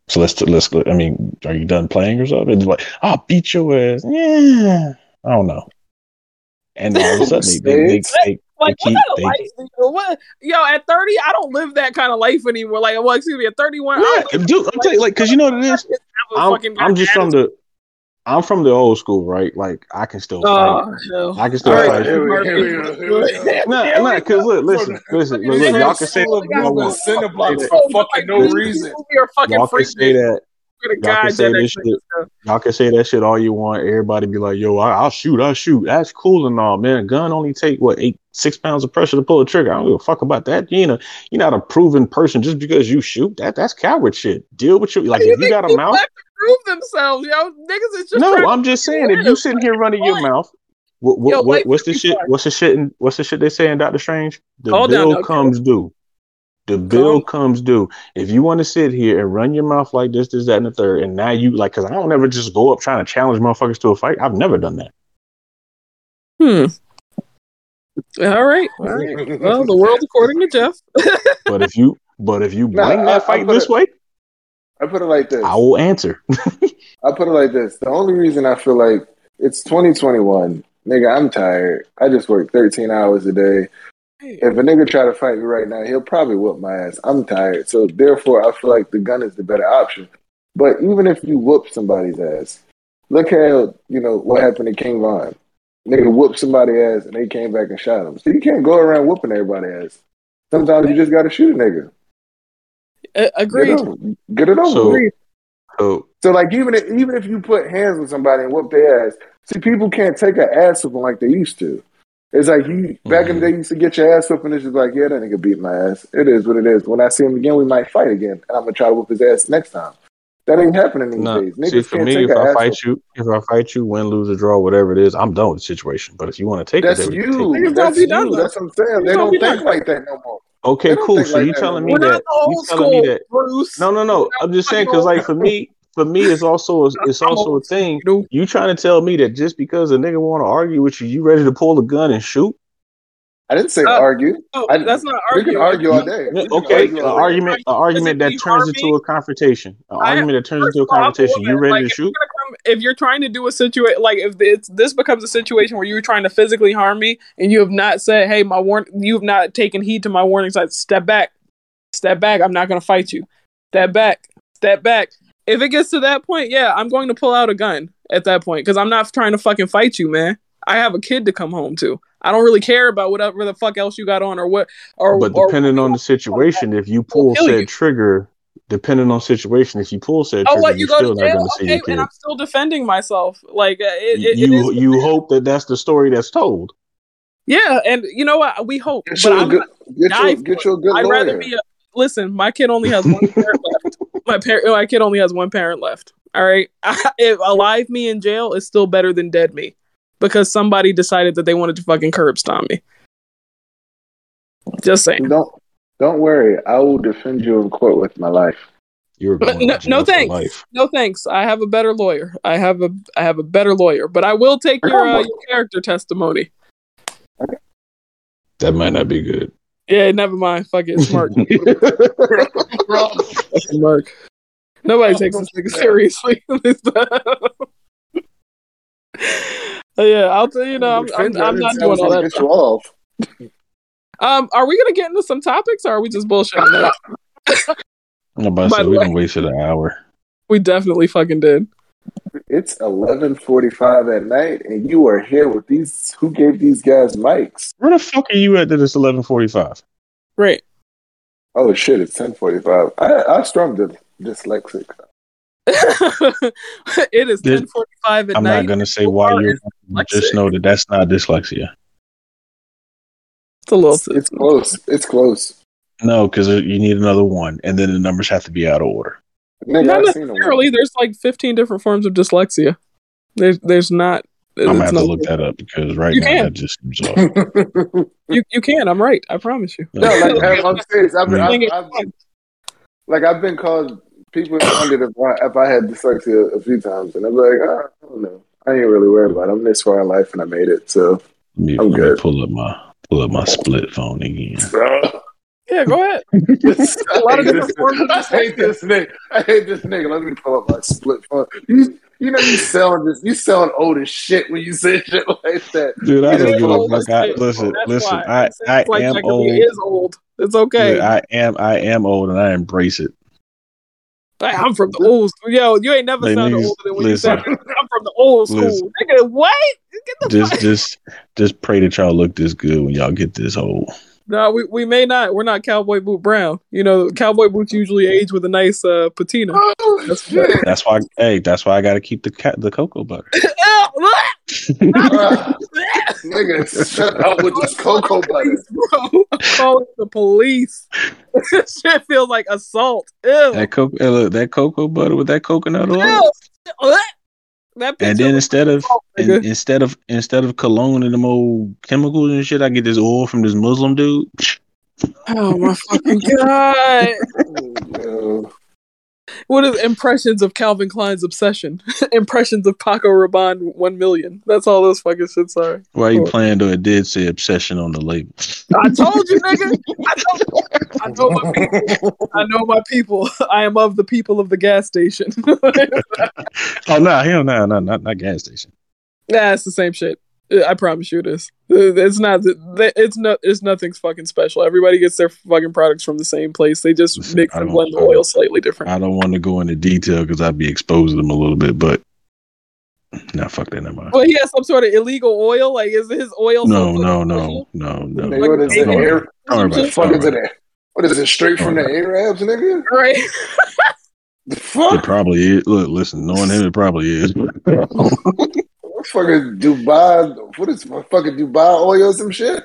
A: So let's let's. I mean, are you done playing or something? It's like, I'll beat your ass. Yeah, I don't know. And all of a sudden, they, they, they, they,
B: like
A: keep-
B: what kind of
A: they-
B: life? What yo at thirty? I don't live that kind of life anymore. Like well, excuse me, at thirty one,
A: yeah, dude, I'm telling you, like, cause you know what it is. I'm, I'm just from the, I'm from the old school, right? Like, I can still oh, fight.
B: Oh, hell.
A: I can still
B: All right,
A: fight.
C: here no, here we go, here we go.
A: Nah, nah, cause look, listen, listen, look, look, y'all can say
B: Fucking
A: y'all
B: niggas
A: want-
C: cinder blocks
A: say
C: for fucking no reason.
B: You're fucking
A: y'all can say that
B: You're the
A: y'all can say
B: that
A: this
B: actually-
A: y'all can say that shit all you want. Everybody be like, yo, I, I'll shoot, I'll shoot. That's cool and all, man. A gun only take what eight, six pounds of pressure to pull a trigger. I don't give a fuck about that. You know, you're not a proven person just because you shoot. That that's coward shit. Deal with your like
B: Why do
A: if you got a
B: people
A: mouth.
B: Have to prove themselves, yo. Niggas is just
A: No, I'm just saying if you sitting here running your mouth. What, what,
B: Yo,
A: what what's the shit?
B: fun.
A: What's the shit? In, what's the shit they say in Doctor Strange? The
B: Hold down,
A: bill
B: okay.
A: comes due. The bill comes due. If you want to sit here and run your mouth like this, this, that, and the third, and now you like, because I don't ever just go up trying to challenge motherfuckers to a fight. I've never done that.
B: Hmm. All right. All right. Well, the world according to Jeff.
A: But if you, but if you bring
C: I-
A: that
C: I
A: fight
C: put
A: this
C: it-
A: way,
C: I put it like this.
A: I will answer.
C: I put it like this. The only reason I feel like it's 2021, nigga, I'm tired. I just work 13 hours a day. If a nigga try to fight me right now, he'll probably whoop my ass. I'm tired. So therefore, I feel like the gun is the better option. But even if you whoop somebody's ass, look how, you know, what happened to King Von. Nigga whooped somebody's ass and they came back and shot him. So you can't go around whooping everybody's ass. Sometimes you just got to shoot a nigga.
B: Uh,
C: Get,
B: agreed.
C: over, get it over.
A: So-
C: with.
A: So
C: So like even if, even if you put hands on somebody and whoop their ass, see people can't take an ass whooping like they used to. It's like you back in the day you used to get your ass whooping. It's just like yeah, that nigga beat my ass. It is what it is. When I see him again, we might fight again, and I'm gonna try to whoop his ass next time. That ain't happening these
A: no,
C: days. Niggas
A: see for
C: can't
A: me,
C: take
A: if I fight
C: whooping.
A: you, if I fight you, win, lose, or draw, whatever it is, I'm done with the situation. But if you want to take
C: That's
A: it, then
C: you.
A: take it.
B: Niggas don't
C: That's
B: be
C: you. That's what I'm saying.
B: Niggas
C: They
B: don't
C: don't think like that no more.
A: Okay, cool. So
C: like
A: you telling me
B: We're
A: that
B: not the
A: you
B: old
A: telling
B: school,
A: me that
B: Bruce.
A: No, no, no. I'm just saying because, like, for me, for me, it's also a, it's also a thing.
B: school.
A: You trying to tell me that just because a nigga want to argue with you, you ready to pull a gun and shoot?
C: I didn't say
B: Uh,
C: argue.
B: Oh,
C: I-
B: that's not
C: We can argue all day. We
A: Okay,
C: argue
A: an
C: all day.
A: argument, an argument that turns into a confrontation, an argument that turns into a
B: of all, I'm a
A: confrontation. You ready
B: Like,
A: to
B: if
A: shoot?
B: You're gonna come- If you're trying to do a situation, like if it's, this becomes a situation where you're trying to physically harm me and you have not said, "Hey, my warn," you have not taken heed to my warnings. Like, Step back, step back. I'm not gonna fight you. Step back, step back. If it gets to that point, yeah, I'm going to pull out a gun at that point because I'm not trying to fucking fight you, man. I have a kid to come home to. I don't really care about whatever the fuck else you got on or what or
A: But
B: or
A: depending on the situation, if you pull said
B: you.
A: trigger, depending on situation, if you pull said
B: Oh,
A: trigger,
B: what you
A: you're
B: go
A: still
B: to
A: not
B: jail?
A: going to see
B: Okay,
A: your kid.
B: and I'm still defending myself. Like uh, it, it, it
A: you
B: is-
A: you hope that that's the story that's told.
B: yeah, and you know what? We hope,
C: Get
B: but
C: you a
B: I'm
C: good, get
B: die
C: you, get you a good
B: I'd
C: lawyer.
B: rather be a listen. My kid only has one parent left. My parent, my kid only has one parent left. All right, if alive me in jail is still better than dead me, because somebody decided that they wanted to fucking curb stomp me. Just saying.
C: don't don't worry. I will defend you in court with my life.
A: You're
B: But
A: going
B: no-
A: to jail
B: no thanks.
A: life.
B: No thanks. I have a better lawyer. I have a I have a better lawyer, but I will take your uh, your character testimony.
A: That might not be good.
B: Yeah, never mind. Fuck it, it's Mark. It's Mark. Nobody takes this nigga seriously. Yeah, I'll tell you. No, I'm, I'm, I'm not doing all that.
C: Get you off.
B: Um, are we gonna get into some topics, or are we just bullshitting? Now?
A: I'm about to
B: By
A: say
B: the
A: we
B: way-
A: done wasted an hour.
B: We definitely fucking did.
C: It's eleven forty-five at night, and you are here with these. Who gave these guys mics?
A: Where the fuck are you at that it's eleven forty five?
B: Great.
C: Oh shit! It's ten forty-five. I I strong dys- dyslexic.
B: it is
A: This-
B: ten forty five at night.
A: I'm not gonna say why you're
B: dyslexic.
A: just know that that's not dyslexia.
B: It's a little.
C: It's, it's close. It's close.
A: No, because you need another one, and then the numbers have to be out of order.
C: Nigga,
B: not
C: I've seen them.
B: necessarily. There's like fifteen different forms of dyslexia. There's there's not.
A: I'm gonna
B: it's
A: have to
B: not-
A: look that up because right
B: You
A: now
B: can.
A: that just seems off.
B: You you can. I'm right. I promise you.
C: no, like I'm, I'm serious. I've been,
B: I think
C: I've, I've, like I've been called. People wondered if I, if I had dyslexia a few times, and I'm like, oh, I don't know. I ain't really worried about it. I'm this far in life, and I made it. So,
A: me,
C: I'm
A: let me
C: good.
A: pull up my pull up my split phone again. Bro.
B: Yeah, go ahead.
C: a
B: lot of different forms of
C: I hate this nigga. I hate this nigga. Let me pull up my split phone. You, you know you selling this. You selling old as shit when you say shit like that.
A: Dude, I don't give a fuck. I, listen,
B: That's
A: listen.
B: why.
A: I
B: It
A: I
B: like
A: am
B: Jacoby
A: old.
B: Is old. It's okay.
A: I am I am old, and I embrace it.
B: I'm from the old. Yo, you ain't never
A: Like,
B: sounded
A: niggas,
B: older than when
A: listen.
B: you said I'm from the old school.
A: Listen.
B: Nigga, what? Get the
A: Just
B: fuck.
A: just just pray that y'all look this good when y'all get this old.
B: No, we, we may not. We're not cowboy boot brown. You know, cowboy boots usually age with a nice uh, patina.
C: Oh
B: That's
C: shit!
A: That's why. Hey, that's why I got to keep the cat the cocoa butter.
C: Nigga, shut up with this cocoa butter.
B: Bro, I'm calling the police. this shit feels like assault. Ew.
A: That cocoa, hey, look, that cocoa butter with that coconut oil.
B: Ew. That
A: And then instead of in, instead of instead of cologne and them old chemicals and shit, I get this oil from this Muslim dude.
B: Oh my fucking god! What is impressions of Calvin Klein's obsession? impressions of Paco Rabanne one million. That's all those fucking shits are.
A: Why you
B: Cool.
A: playing though? It did say obsession on the label.
B: I told you, nigga. I know, I my people. I know my people. I am of the people of the gas station.
A: Oh no, hell no, no, not not gas station.
B: Nah, it's the same shit. I promise you it is. It's not. It's not. It's nothing fucking special. Everybody gets their fucking products from the same place. They just
A: Listen,
B: mix and blend the
A: I
B: oil slightly different.
A: I don't want to go into detail because I'd be exposing them a little bit, but nah, fuck that. Never mind.
B: Well, he has some sort of illegal oil. Like, is his oil?
A: No,
B: some sort
A: no, no, no, no.
C: What is it?
A: Don't
C: Air,
A: about it. Don't worry
C: what the
A: about it.
C: fuck is it? What is it? Straight from the Arabs, nigga?
B: Right.
C: The
A: It
C: fuck?
A: probably is. Look, listen, knowing him, it probably is.
C: Fucking Dubai. What is fucking Dubai oil or some shit?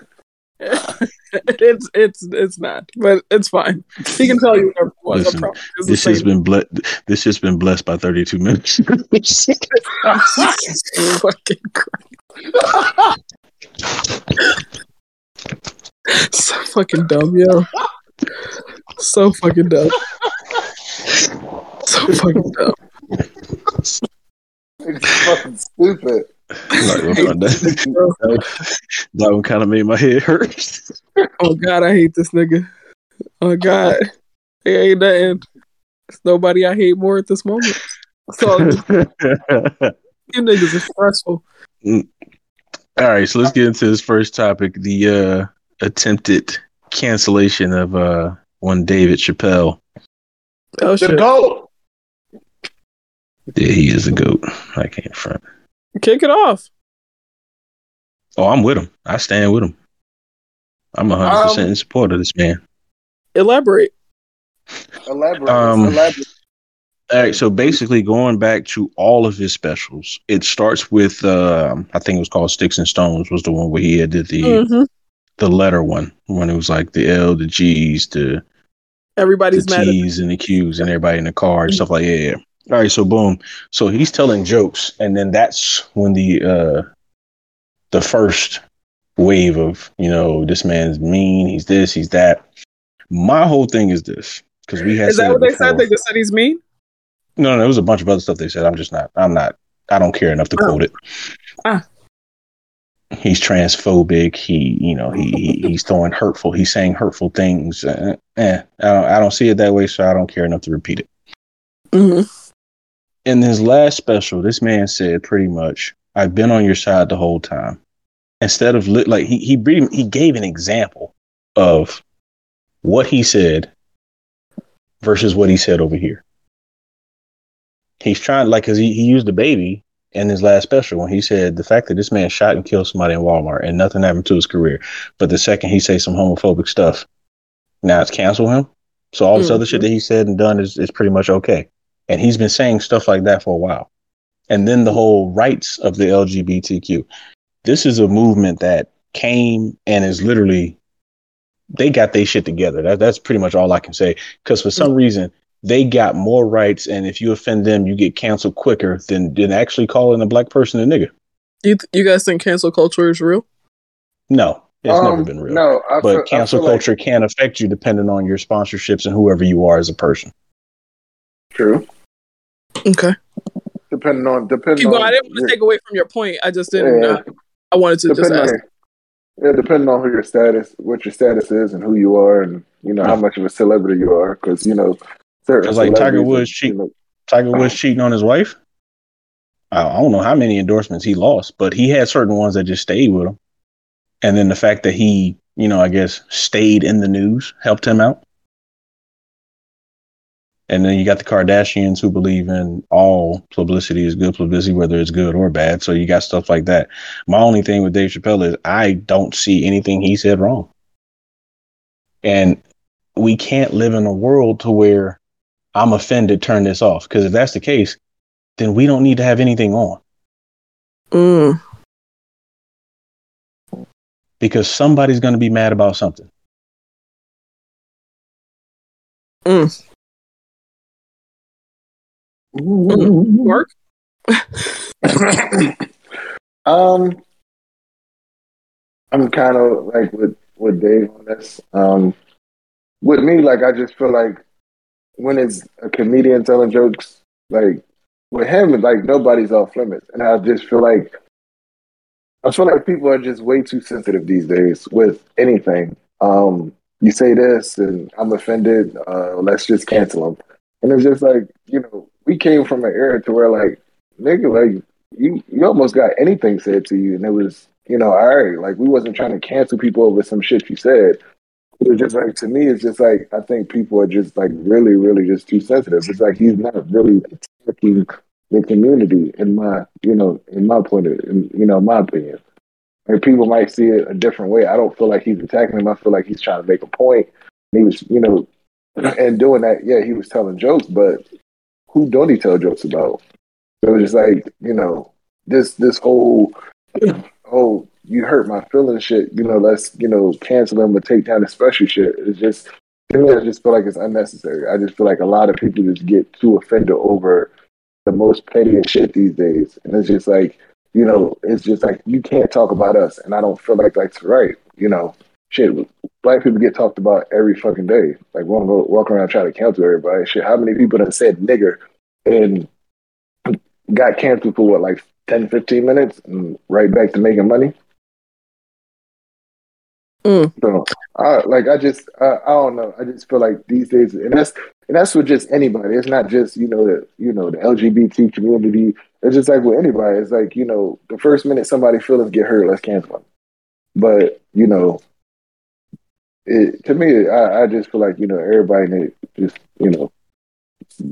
B: it's it's it's not, but it's fine. He can tell you whatever he wants. I
A: Listen,
B: promise. It's the
A: This has been blessed. This has been blessed by 32 ministers.
B: fucking Christ. so fucking dumb, yo. So fucking dumb. So fucking dumb.
C: It's fucking stupid.
A: Like, that, that one kind of made my head hurt.
B: Oh god, I hate this nigga. Oh god, it ain't nothing. There's nobody I hate more at this moment. So you niggas are stressful.
A: All right, so let's get into this first topic: the uh, attempted cancellation of uh, one David Chappelle.
B: Oh
C: The
B: shit,
C: goat.
A: Yeah, he is a goat. I can't front.
B: kick it off.
A: Oh, I'm with him. I stand with him. I'm 100 percent
C: Um,
A: in support of this man.
B: Elaborate.
C: Elaborate.
A: Um,
C: Elaborate.
A: All right, so basically, going back to all of his specials, it starts with um, I think it was called Sticks and Stones was the one where he had did the
B: Mhm.
A: the letter one when it was like the L, the G's, the
B: Everybody's
A: the
B: mad. At-
A: T's and the Q's and everybody in the car and stuff like yeah, yeah. All right, so boom. So he's telling jokes, and then that's when the uh the first wave of, you know, this man's mean, he's this, he's that. My whole thing is this. Because we had
B: Is that what they
A: before.
B: said? They just said he's mean.
A: No, no, there was a bunch of other stuff they said. I'm just not I'm not I don't care enough to
B: Oh.
A: quote it.
B: Ah.
A: He's transphobic. He, you know, he, he he's throwing hurtful. He's saying hurtful things. Uh, eh, I don't, I don't see it that way, so I don't care enough to repeat it.
B: Mm-hmm.
A: In his last special, this man said pretty much, "I've been on your side the whole time." Instead of li- like he he he gave an example of what he said versus what he said over here. He's trying like because he, he used the baby in his last special when he said the fact that this man shot and killed somebody in Walmart and nothing happened to his career, but the second he says some homophobic stuff, now it's cancel him. So all this mm-hmm. other shit that he said and done is, is pretty much okay. And he's been saying stuff like that for a while. And then the whole rights of the LGBTQ. This is a movement that came and is literally they got their shit together. That, that's pretty much all I can say. Because for some reason they got more rights, and if you offend them, you get canceled quicker than than actually calling a black person a nigga.
B: You you guys think cancel culture is real?
A: No, it's never
C: Um,
A: been real.
C: No, I
A: but
C: feel,
A: cancel
C: I feel like-
A: culture can affect you depending on your sponsorships and whoever you are as a person.
C: true.
B: Okay.
C: Depending on depending
B: Keep going.
C: on
B: I didn't want to
C: your-
B: take away from your point. I just didn't.
C: Yeah.
B: Uh, I wanted to just ask.
C: on, yeah, depending on who your status, what your status is, and who you are, and you know how much of a celebrity you are. Because you know, certain
A: Because like Tiger
C: celebrities,
A: Woods
C: you know,
A: Tiger Woods cheating on his wife. I I don't know how many endorsements he lost, but he had certain ones that just stayed with him. And then the fact that he, you know, I guess stayed in the news helped him out. And then you got the Kardashians who believe in all publicity is good publicity, whether it's good or bad. So you got stuff like that. My only thing with Dave Chappelle is I don't see anything he said wrong. And we can't live in a world to where I'm offended, turn this off. Because if that's the case, then we don't need to have anything on.
B: Mm.
A: Because somebody's going to be mad about something.
B: Mm. Mark.
C: um, I'm kind of like with with Dave on this. Um, with me, like I just feel like when it's a comedian telling jokes, like with him, like nobody's off limits, and I just feel like I feel like people are just way too sensitive these days with anything. Um, you say this, and I'm offended. Uh, let's just cancel them. And it's just like you know, we came from an era to where like nigga, like you you almost got anything said to you, and it was you know, all right, like we wasn't trying to cancel people over some shit you said. It was just like to me, it's just like I think people are just like really, really just too sensitive. It's like he's not really attacking the community in my, you know, in my point of, in, you know, my opinion. And people might see it a different way. I don't feel like he's attacking them. I feel like he's trying to make a point. He was, you know, and doing that. Yeah, he was telling jokes, but who don't he tell jokes about? So it's just like you know, this this whole oh you hurt my feelings shit. You know, let's you know cancel him or take down the special shit. It's just to me, I just feel like it's unnecessary. I just feel like a lot of people just get too offended over the most pettiest shit these days, and it's just like you know, it's just like you can't talk about us, and I don't feel like that's right. You know, shit, black people get talked about every fucking day. Like we don't go walk around trying to cancel everybody. Shit, how many people have said nigger and got canceled for what, like 10, 15 minutes, and right back to making money?
B: Mm.
C: So, I, like, I just, I, I don't know. I just feel like these days, and that's, and that's with just anybody. It's not just you know the, you know the LGBT community. It's just like with anybody. It's like you know the first minute somebody feelings get hurt, let's cancel them. But you know, it to me, I, I just feel like you know everybody need to just you know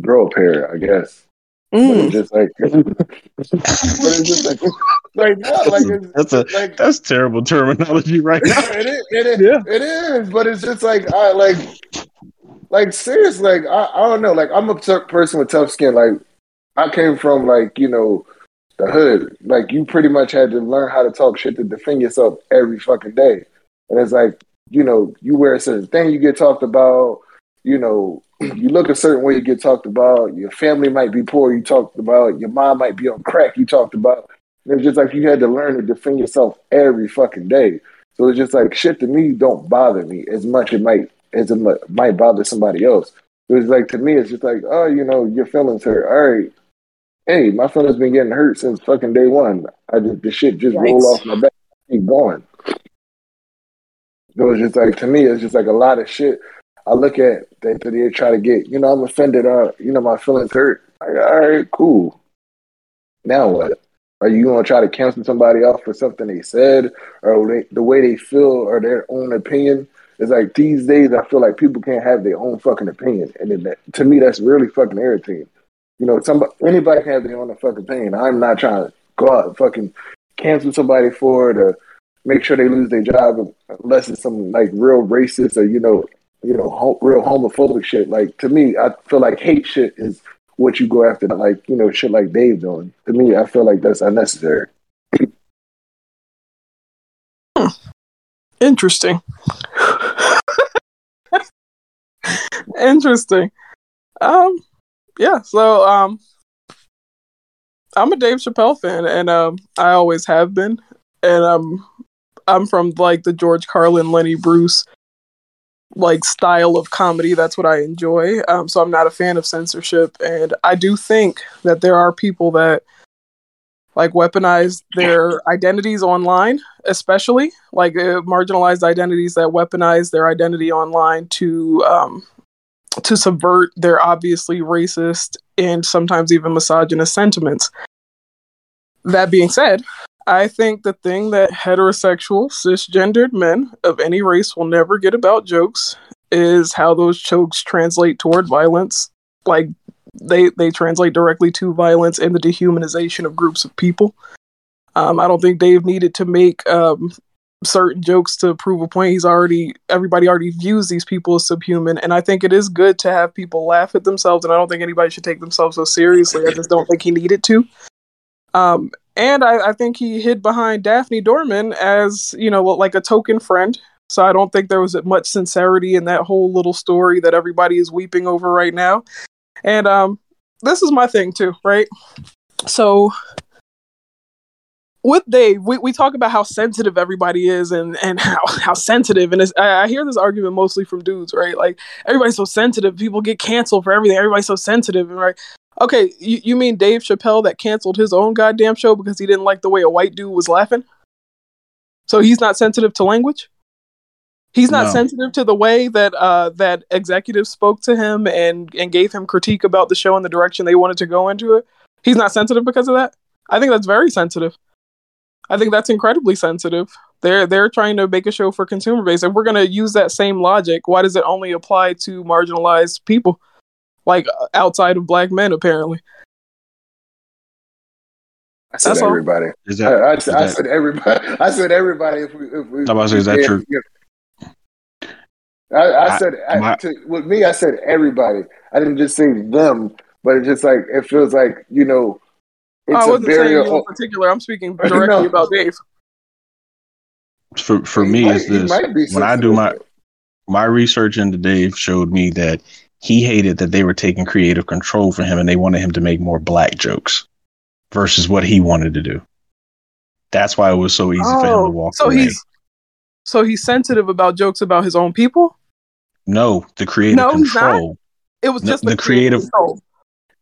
C: grow a pair, I guess. But
B: Mm.
C: it's just like, but it's just like, like no, like it's,
A: That's a
C: like
A: that's terrible terminology right now.
C: it is, it is,
B: Yeah.
C: it is. But it's just like, I like, like seriously, like I, I don't know. Like I'm a tough person with tough skin. Like I came from like you know the hood. Like you pretty much had to learn how to talk shit to defend yourself every fucking day. And it's like you know you wear a certain thing, you get talked about. You know you look a certain way, you get talked about. Your family might be poor, you talked about. Your mom might be on crack, you talked about. And it's just like you had to learn to defend yourself every fucking day. So it's just like shit to me don't bother me as much it might as it might bother somebody else. It was like to me, it's just like, oh, you know, your feelings hurt. All right, hey, my feelings been getting hurt since fucking day one. I just the shit just roll off my back, keep going. It was just like to me, it's just like a lot of shit. I look at that they try to get, you know, I'm offended. Uh, you know, my feelings hurt. Like, all right, cool. Now what? Are you gonna try to cancel somebody off for something they said, or they, the way they feel, or their own opinion? It's like these days, I feel like people can't have their own fucking opinion, and that, to me, that's really fucking irritating. You know, somebody, anybody can have their own fucking opinion. I'm not trying to go out and fucking cancel somebody for it or make sure they lose their job unless it's some like real racist or you know, you know, ho- real homophobic shit. Like to me, I feel like hate shit is what you go after, like you know, shit like Dave doing. To me, I feel like that's unnecessary.
B: Hmm. Interesting. Interesting. Um, yeah. So, um, I'm a Dave Chappelle fan, and um, I always have been, and um, I'm from like the George Carlin, Lenny Bruce like style of comedy. That's what I enjoy. Um, so I'm not a fan of censorship, and I do think that there are people that like weaponize their identities online, especially like uh, marginalized identities that weaponize their identity online to um, to subvert their obviously racist and sometimes even misogynist sentiments. That being said, I think the thing that heterosexual, cisgendered men of any race will never get about jokes is how those jokes translate toward violence. Like they they translate directly to violence and the dehumanization of groups of people. Um, I don't think Dave needed to make um, certain jokes to prove a point. He's already everybody already views these people as subhuman, and I think it is good to have people laugh at themselves. And I don't think anybody should take themselves so seriously. I just don't think he needed to. Um, and I, I, think he hid behind Daphne Dorman as you know like a token friend. So I don't think there was much sincerity in that whole little story that everybody is weeping over right now. And um, this is my thing too, right? So with Dave, we, we talk about how sensitive everybody is and, and how, how sensitive. And I, I hear this argument mostly from dudes, right? Like, everybody's so sensitive. People get canceled for everything. Everybody's so sensitive. And, right? Okay, you, you mean Dave Chappelle that canceled his own goddamn show because he didn't like the way a white dude was laughing? So he's not sensitive to language? He's not no. sensitive to the way that uh, that executives spoke to him and and gave him critique about the show and the direction they wanted to go into it. He's not sensitive because of that. I think that's very sensitive. I think that's incredibly sensitive. They're they're trying to make a show for consumer base, and we're going to use that same logic. Why does it only apply to marginalized people? Like uh, outside of black men, apparently.
C: I said That's everybody. Is that, I, I, is I that, said everybody. I said everybody. If we, if we,
A: I'm say, is that true?
C: I, I said I, to, with me. I said everybody. I didn't just say them, but it's just like it feels like you know.
B: Oh, it's I wasn't saying you in particular. I'm speaking directly no. about Dave.
A: For for me, might, is this when I do my my research into Dave showed me that he hated that they were taking creative control from him and they wanted him to make more black jokes versus what he wanted to do. That's why it was so easy oh, for him to oh, walk
B: so
A: away.
B: He's, so he's sensitive about jokes about his own people?
A: No, the creative no, control.
B: It was just
A: the, the creative control.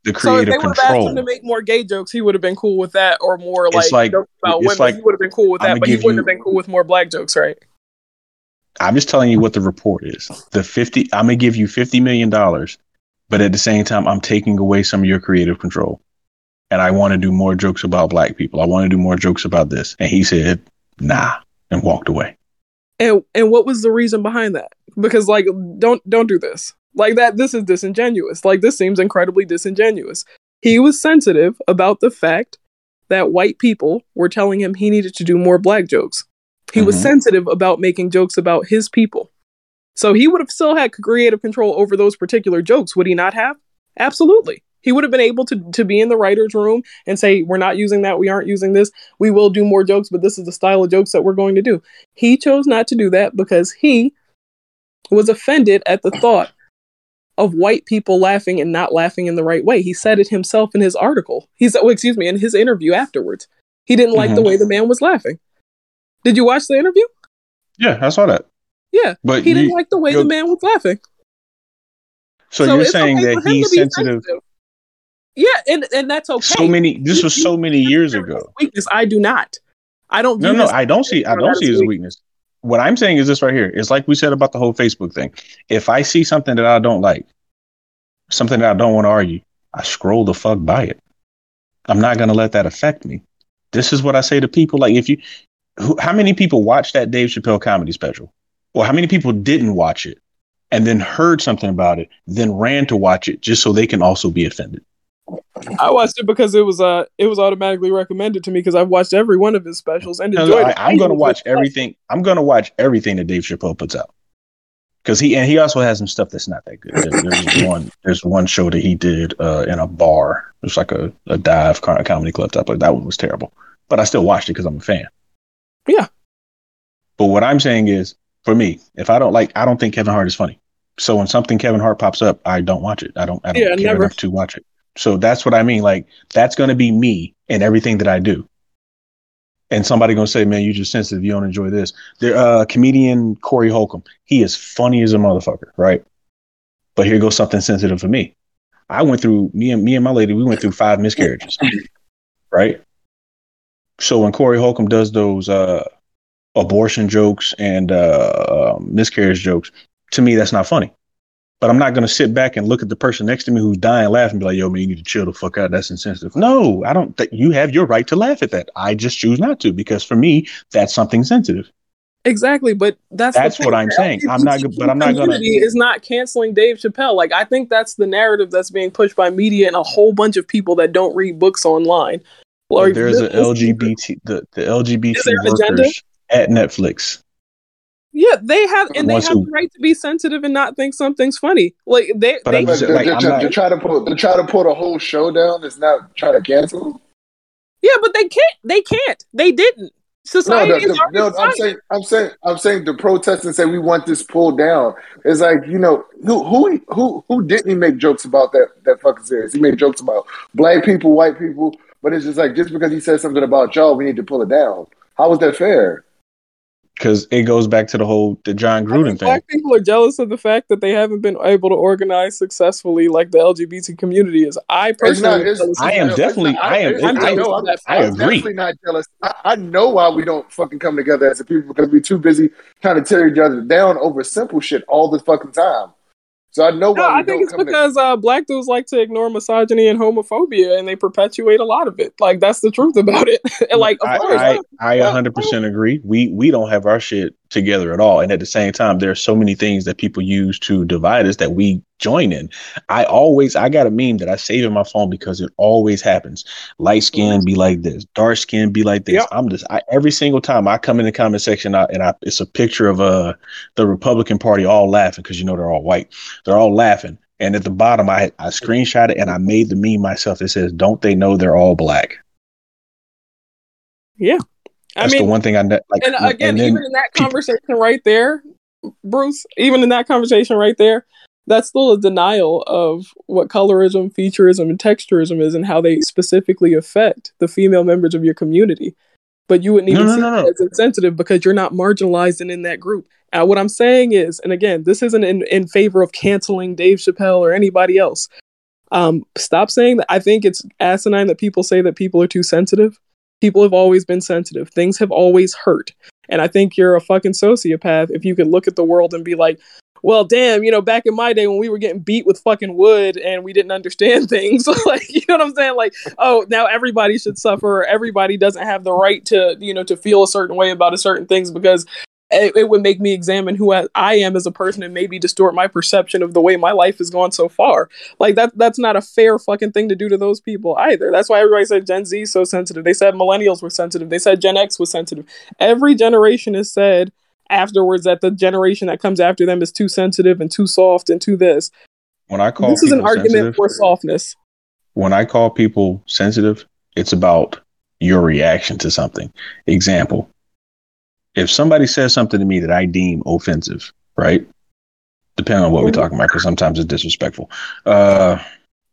A: The creative so if they would have asked
B: him to make more gay jokes, he would have been cool with that, or more like, like jokes about women. Like, he would have been cool with that, but he wouldn't you, have been cool with more black jokes, right?
A: I'm just telling you what the report is. The 50 I'm going to give you 50 million dollars, but at the same time I'm taking away some of your creative control. And I want to do more jokes about black people. I want to do more jokes about this. And he said, "Nah," and walked away.
B: And and what was the reason behind that? Because like don't don't do this. Like that this is disingenuous. Like this seems incredibly disingenuous. He was sensitive about the fact that white people were telling him he needed to do more black jokes. He mm-hmm. was sensitive about making jokes about his people. So he would have still had creative control over those particular jokes. Would he not have? Absolutely. He would have been able to, to be in the writer's room and say, We're not using that. We aren't using this. We will do more jokes, but this is the style of jokes that we're going to do. He chose not to do that because he was offended at the thought of white people laughing and not laughing in the right way. He said it himself in his article. He's, oh, excuse me, in his interview afterwards. He didn't like the
A: Mhm.
B: way the man was laughing. Did you watch the interview?
A: Yeah, I saw that.
B: Yeah.
A: But
B: He didn't like the way the man was laughing.
A: so, you're saying
B: okay
A: that he's
B: be
A: sensitive.
B: Yeah, and, and that's okay.
A: So many. This was so many years ago.
B: Weakness. I do not. I don't.
A: No, no, I don't see. I don't see
B: is
A: it as a
B: weak.
A: weakness. What I'm saying is this right here. It's like we said about the whole Facebook thing. If I see something that I don't like, something that I don't want to argue, I scroll the fuck by it. I'm not gonna let that affect me. This is what I say to people. Like, if you, who, how many people watched that Dave Chappelle comedy special, or how many people didn't watch it, and then heard something about it, then ran to watch it just so they can also be offended?
B: I watched it because it was uh it was automatically recommended to me because I've watched every one of his specials and enjoyed
A: I,
B: it.
A: I'm going to watch everything. I'm going to watch everything that Dave Chappelle puts out because he and he also has some stuff that's not that good. There- there's one. There's one show that he did uh, in a bar. It's like a, a dive co- comedy club type. Like that one was terrible, but I still watched it because I'm a fan.
B: Yeah.
A: But what I'm saying is, for me, if I don't like, I don't think Kevin Hart is funny. So when something Kevin Hart pops up, I don't watch it. I don't. I don't
B: Yeah,
A: care
B: never.
A: enough to watch it. So that's what I mean. Like that's going to be me in everything that I do. And somebody gonna say, "Man, you're just sensitive. You don't enjoy this." There, uh, comedian Corey Holcomb. He is funny as a motherfucker, right? But here goes something sensitive for me. I went through me and me and my lady. We went through five miscarriages, right? So when Corey Holcomb does those uh, abortion jokes and uh, um, miscarriage jokes, to me that's not funny. But I'm not gonna sit back and look at the person next to me who's dying laughing and be like, "Yo, man, you need to chill the fuck out. That's insensitive." No, I don't. That you have your right to laugh at that. I just choose not to because for me, that's something sensitive.
B: Exactly, but that's
A: That's what. I'm saying. I'm not but I'm not gonna-
B: is not canceling Dave Chappelle. Like I think that's the narrative that's being pushed by media and a whole bunch of people that don't read books online. Or
A: there's an LGBT the the LGBT
B: Is there an agenda?
A: workers at Netflix.
B: Yeah, they have, and they have
A: who-
B: the right to be sensitive and not think something's funny. Like they,
A: But
B: they
A: I'm
C: But
A: just- like,
C: to-
A: I'm
C: to-
A: not-
C: to try to put to try to put a whole show down is not trying to cancel.
B: yeah, but they can't. They can't. They didn't.
C: No,
B: Society
C: the,
B: is
C: the, no, I'm saying, I'm saying, I'm saying, to protest and say we want this pulled down. It's like you know who who who who didn't he make jokes about that that fucking series? He made jokes about black people, white people, but it's just like just because he said something about y'all, we need to pull it down. How is that fair?
A: Because it goes back to the whole the Jon
B: I
A: Gruden thing.
B: black people are jealous of the fact that they haven't been able to organize successfully like the LGBT community is. I
C: It's
B: personally,
C: not. It's,
A: I am
B: that.
A: definitely- I am-
B: I'm
C: I,
B: jealous
C: know.
B: of
C: I'm,
B: that.
A: I
C: I'm definitely not jealous. I, I know why we don't fucking come together as a people because we're too busy trying to tear each other down over simple shit all the fucking time. So I know why
B: No, I think it's
C: come to-
B: because uh, black dudes like to ignore misogyny and homophobia, and they perpetuate a lot of it. Like that's the truth about it. and like, of
A: I,
B: course,
A: I, I 100% agree. We we don't have our shit together at all, and at the same time, there are so many things that people use to divide us that we join in. I always I got a meme that I save in my phone because it always happens. Light skin be like this, dark skin be like this.
B: Yep.
A: I'm just I, every single time I come in the comment section I, and I it's a picture of uh the Republican Party all laughing because you know they're all white. They're all laughing. And at the bottom, I I screenshot it and I made the meme myself. It says, "Don't they know they're all black?"
B: yeah. I
A: That's
B: mean,
A: the one thing I ne- like.
B: and again,
A: then
B: even in that conversation right there, Bruce, even in that conversation right there, that's still a denial of what colorism, featureism, and texturism is and how they specifically affect the female members of your community. But you wouldn't even
A: no,
B: see
A: no, no.
B: as insensitive because you're not marginalized and in that group. Uh, what I'm saying is, and again, this isn't in, in favor of canceling Dave Chappelle or anybody else. Um, stop saying that. I think it's asinine that people say that people are too sensitive. People have always been sensitive. Things have always hurt. And I think you're a fucking sociopath if you could look at the world and be like, well, damn, you know, back in my day when we were getting beat with fucking wood and we didn't understand things, like, you know what I'm saying? Like, oh, now everybody should suffer. Everybody doesn't have the right to, you know, to feel a certain way about a certain things because it, it would make me examine who I, I am as a person and maybe distort my perception of the way my life has gone so far. Like that that's not a fair fucking thing to do to those people either. That's why everybody said Gen Z is so sensitive. They said millennials were sensitive. They said Gen X was sensitive. Every generation has said afterwards that the generation that comes after them is too sensitive and too soft and too this.
A: When I call
B: this is an argument for softness.
A: when I call people sensitive, it's about your reaction to something. Example: If somebody says something to me that I deem offensive, right? Depending on what we're
B: Mhm.
A: talking about, because sometimes it's disrespectful. Uh,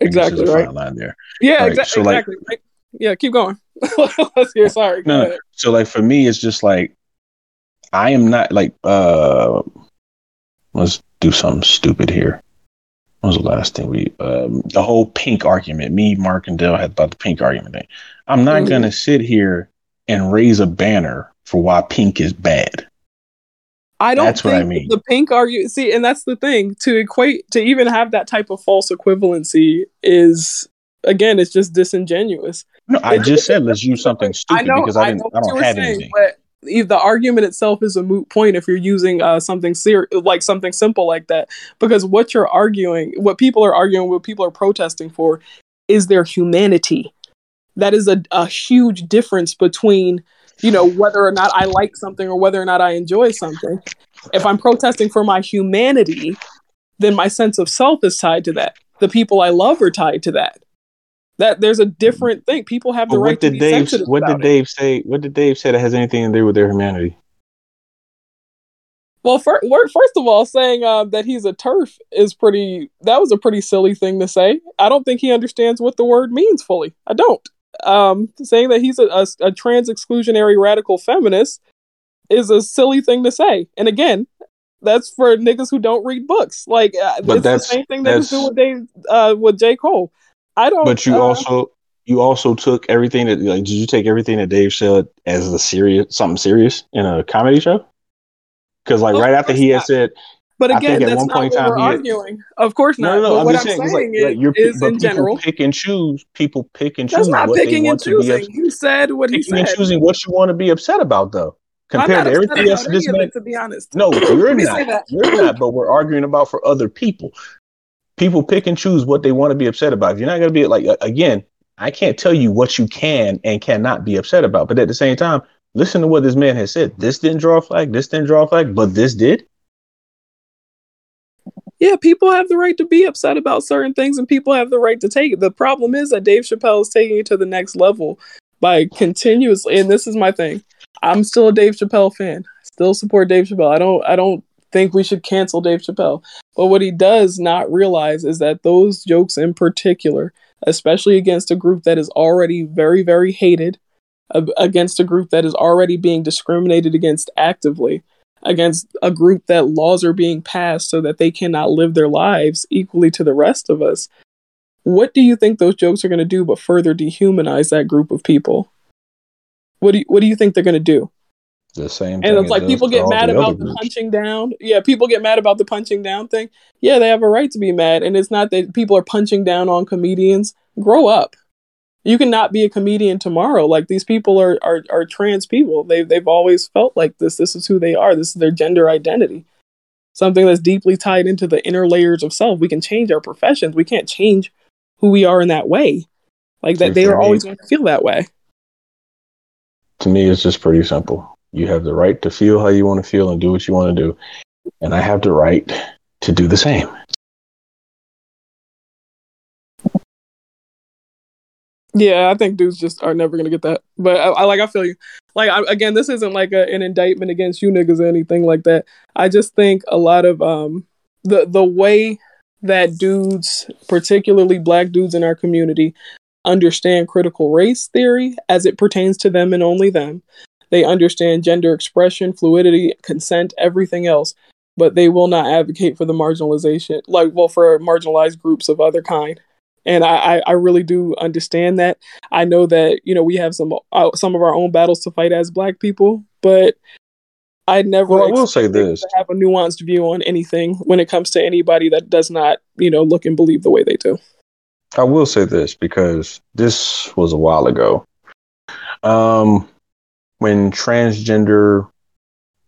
B: Exactly right.
A: line there.
B: Yeah,
A: Right,
B: exa-
A: so, like-
B: exactly. right. Yeah, keep going. Let's hear. Sorry. Go
A: No, so like for me, it's just like I am not like uh let's do something stupid here. What was the last thing we um the whole pink argument, me, Mark, and Dale had about the pink argument thing. I'm not
B: Mhm.
A: gonna sit here and raise a banner for why pink is bad.
B: I don't
A: That's what I mean.
B: the pink argue see, and that's the thing to equate to even have that type of false equivalency is again, it's just disingenuous.
A: No, I just said let's use something
B: I
A: stupid
B: know,
A: because I didn't
B: know
A: I, don't have
B: saying,
A: anything.
B: but the argument itself is a moot point if you're using uh, something ser- like something simple like that, because what you're arguing, what people are arguing, what people are protesting for, is their humanity. That is a, a huge difference between you know whether or not I like something or whether or not I enjoy something. If I'm protesting for my humanity, then my sense of self is tied to that. The people I love are tied to that. That there's a different thing. People have the right
A: what
B: to be
A: Dave
B: sensitive
A: what did
B: it.
A: Dave say? What did Dave say that has anything to do with their humanity?
B: Well, fir- first of all, saying uh, that he's a TERF is pretty. That was a pretty silly thing to say. I don't think he understands what the word means fully. I don't. Um, saying that he's a, a, a trans exclusionary radical feminist is a silly thing to say. And again, that's for niggas who don't read books. Like, uh,
A: But
B: it's the same thing niggas
A: that's-
B: do with Dave, uh, with J Cole. I don't.
A: But you
B: uh,
A: also you also took everything that like did you take everything that Dave said as a serious something serious in a comedy show? Because like right after he had
B: course
A: said
B: But again, that's
A: one
B: not
A: point in
B: what we're
A: had-
B: arguing. Of course not.
A: no no no
B: but
A: I'm
B: what I'm
A: saying,
B: saying,
A: like, like you're
B: is
A: but
B: in
A: people
B: general.
A: pick and choose people pick and choose
B: That's not
A: what
B: picking and choosing. He said what he
A: picking and choosing what you want to be upset about though. Compared
B: not
A: to everything else this man
B: to be honest.
A: No, you're not. You're not, but we're arguing about for other people. People pick and choose what they want to be upset about. If you're not going to be like, again, I can't tell you what you can and cannot be upset about. But at the same time, listen to what this man has said. This didn't draw a flag. This didn't draw a flag, but this did.
B: Yeah, people have the right to be upset about certain things and people have the right to take it. The problem is that Dave Chappelle is taking it to the next level by continuously and this is my thing. I'm still a Dave Chappelle fan. Still support Dave Chappelle. I don't I don't think we should cancel Dave Chappelle. But what he does not realize is that those jokes in particular, especially against a group that is already very very hated, against a group that is already being discriminated against actively, against a group that laws are being passed so that they cannot live their lives equally to the rest of us. What do you think those jokes are going to do but further dehumanize that group of people? What do you, what do you think they're going to do?
A: The same.
B: And it's like people get mad
A: the
B: about the punching down. Yeah, people get mad about the punching down thing. Yeah, they have a right to be mad. And it's not that people are punching down on comedians. Grow up. You cannot be a comedian tomorrow. Like these people are are, are trans people. They've they've always felt like this. This is who they are. This is their gender identity. Something that's deeply tied into the inner layers of self. We can change our professions. We can't change who we are in that way. Like that they are always going to feel that way.
A: To me, it's just pretty simple. You have the right to feel how you want to feel and do what you want to do, and I have the right to do the same.
B: Yeah, I think dudes just are never gonna get that. But I, I like, I feel you. Like, I, again, this isn't like a, an indictment against you niggas or anything like that. I just think a lot of um the the way that dudes, particularly black dudes in our community, understand critical race theory as it pertains to them and only them. They understand gender expression, fluidity, consent, everything else, but they will not advocate for the marginalization, like well, for marginalized groups of other kind and I, I really do understand that. I know that you know we have some uh, some of our own battles to fight as Black people, but I never
A: Well, I will say this.
B: have a nuanced view on anything when it comes to anybody that does not you know look and believe the way they do.
A: I will say this because this was a while ago. Um, when transgender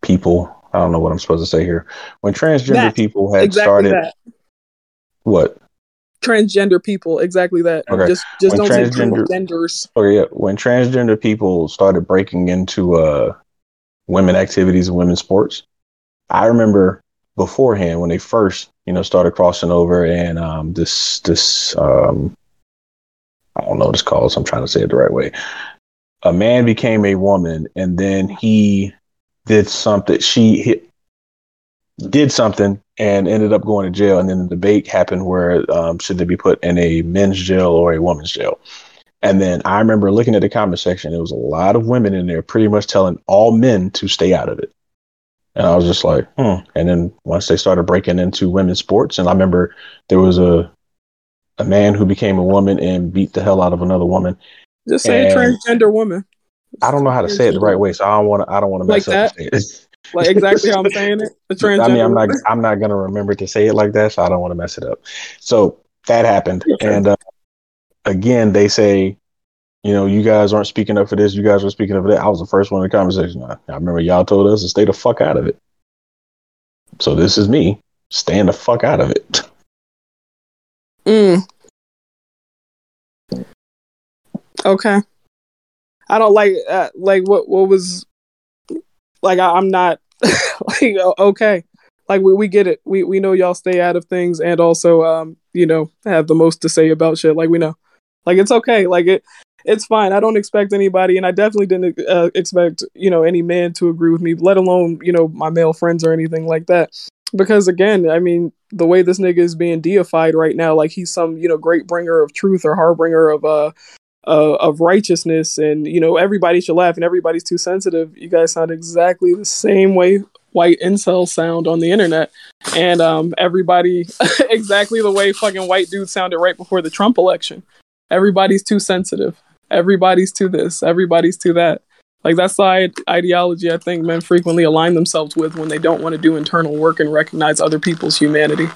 A: people, I don't know what I'm supposed to say here. When transgender
B: That.
A: people had
B: exactly
A: started,
B: that.
A: what?
B: Transgender people, exactly that.
A: Okay.
B: Just just
A: When
B: don't say
A: transgender-
B: genders.
A: Okay, yeah. When transgender people started breaking into uh women activities and women's sports, I remember beforehand when they first, you know, started crossing over and um, this this um, I don't know what it's called, so I'm trying to say it the right way. A man became a woman, and then he did something. She did something and ended up going to jail. And then the debate happened where um, should they be put in a men's jail or a woman's jail? And then I remember looking at the comment section. There was a lot of women in there, pretty much telling all men to stay out of it. And I was just like, hmm. And then once they started breaking into women's sports, and I remember there was a a man who became a woman and beat the hell out of another woman.
B: Just say a transgender woman.
A: I don't know how to say it the right way, so I don't want to. I don't want to mess
B: like
A: up.
B: That? Like exactly how I'm saying it.
A: A transgender. I mean, I'm not. I'm not gonna remember to say it like that, so I don't want to mess it up. So that happened, and uh, again, they say, you know, you guys aren't speaking up for this. You guys were speaking up for that. I was the first one in the conversation. I, I remember y'all told us to stay the fuck out of it. So this is me staying the fuck out of it.
B: Mm. Okay. I don't like uh, like what what was like I, am not like okay. Like we, we get it. We we know y'all stay out of things and also um you know have the most to say about shit. Like we know. Like it's okay. Like it it's fine. I don't expect anybody, and I definitely didn't uh, expect you know any man to agree with me, let alone you know my male friends or anything like that. Because again, I mean, the way this nigga is being deified right now, like he's some you know great bringer of truth or harbinger of uh uh, of righteousness and you know everybody should laugh and everybody's too sensitive. You guys sound exactly the same way white incels sound on the internet and um, everybody exactly the way fucking white dudes sounded right before the trump election. Everybody's too sensitive. Everybody's to this. Everybody's to that. Like that's the ideology i think men frequently align themselves with when they don't want to do internal work and recognize other people's humanity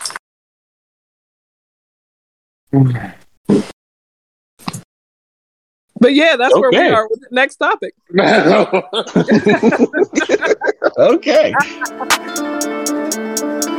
B: But yeah, that's okay. where we are with the next topic.
A: okay.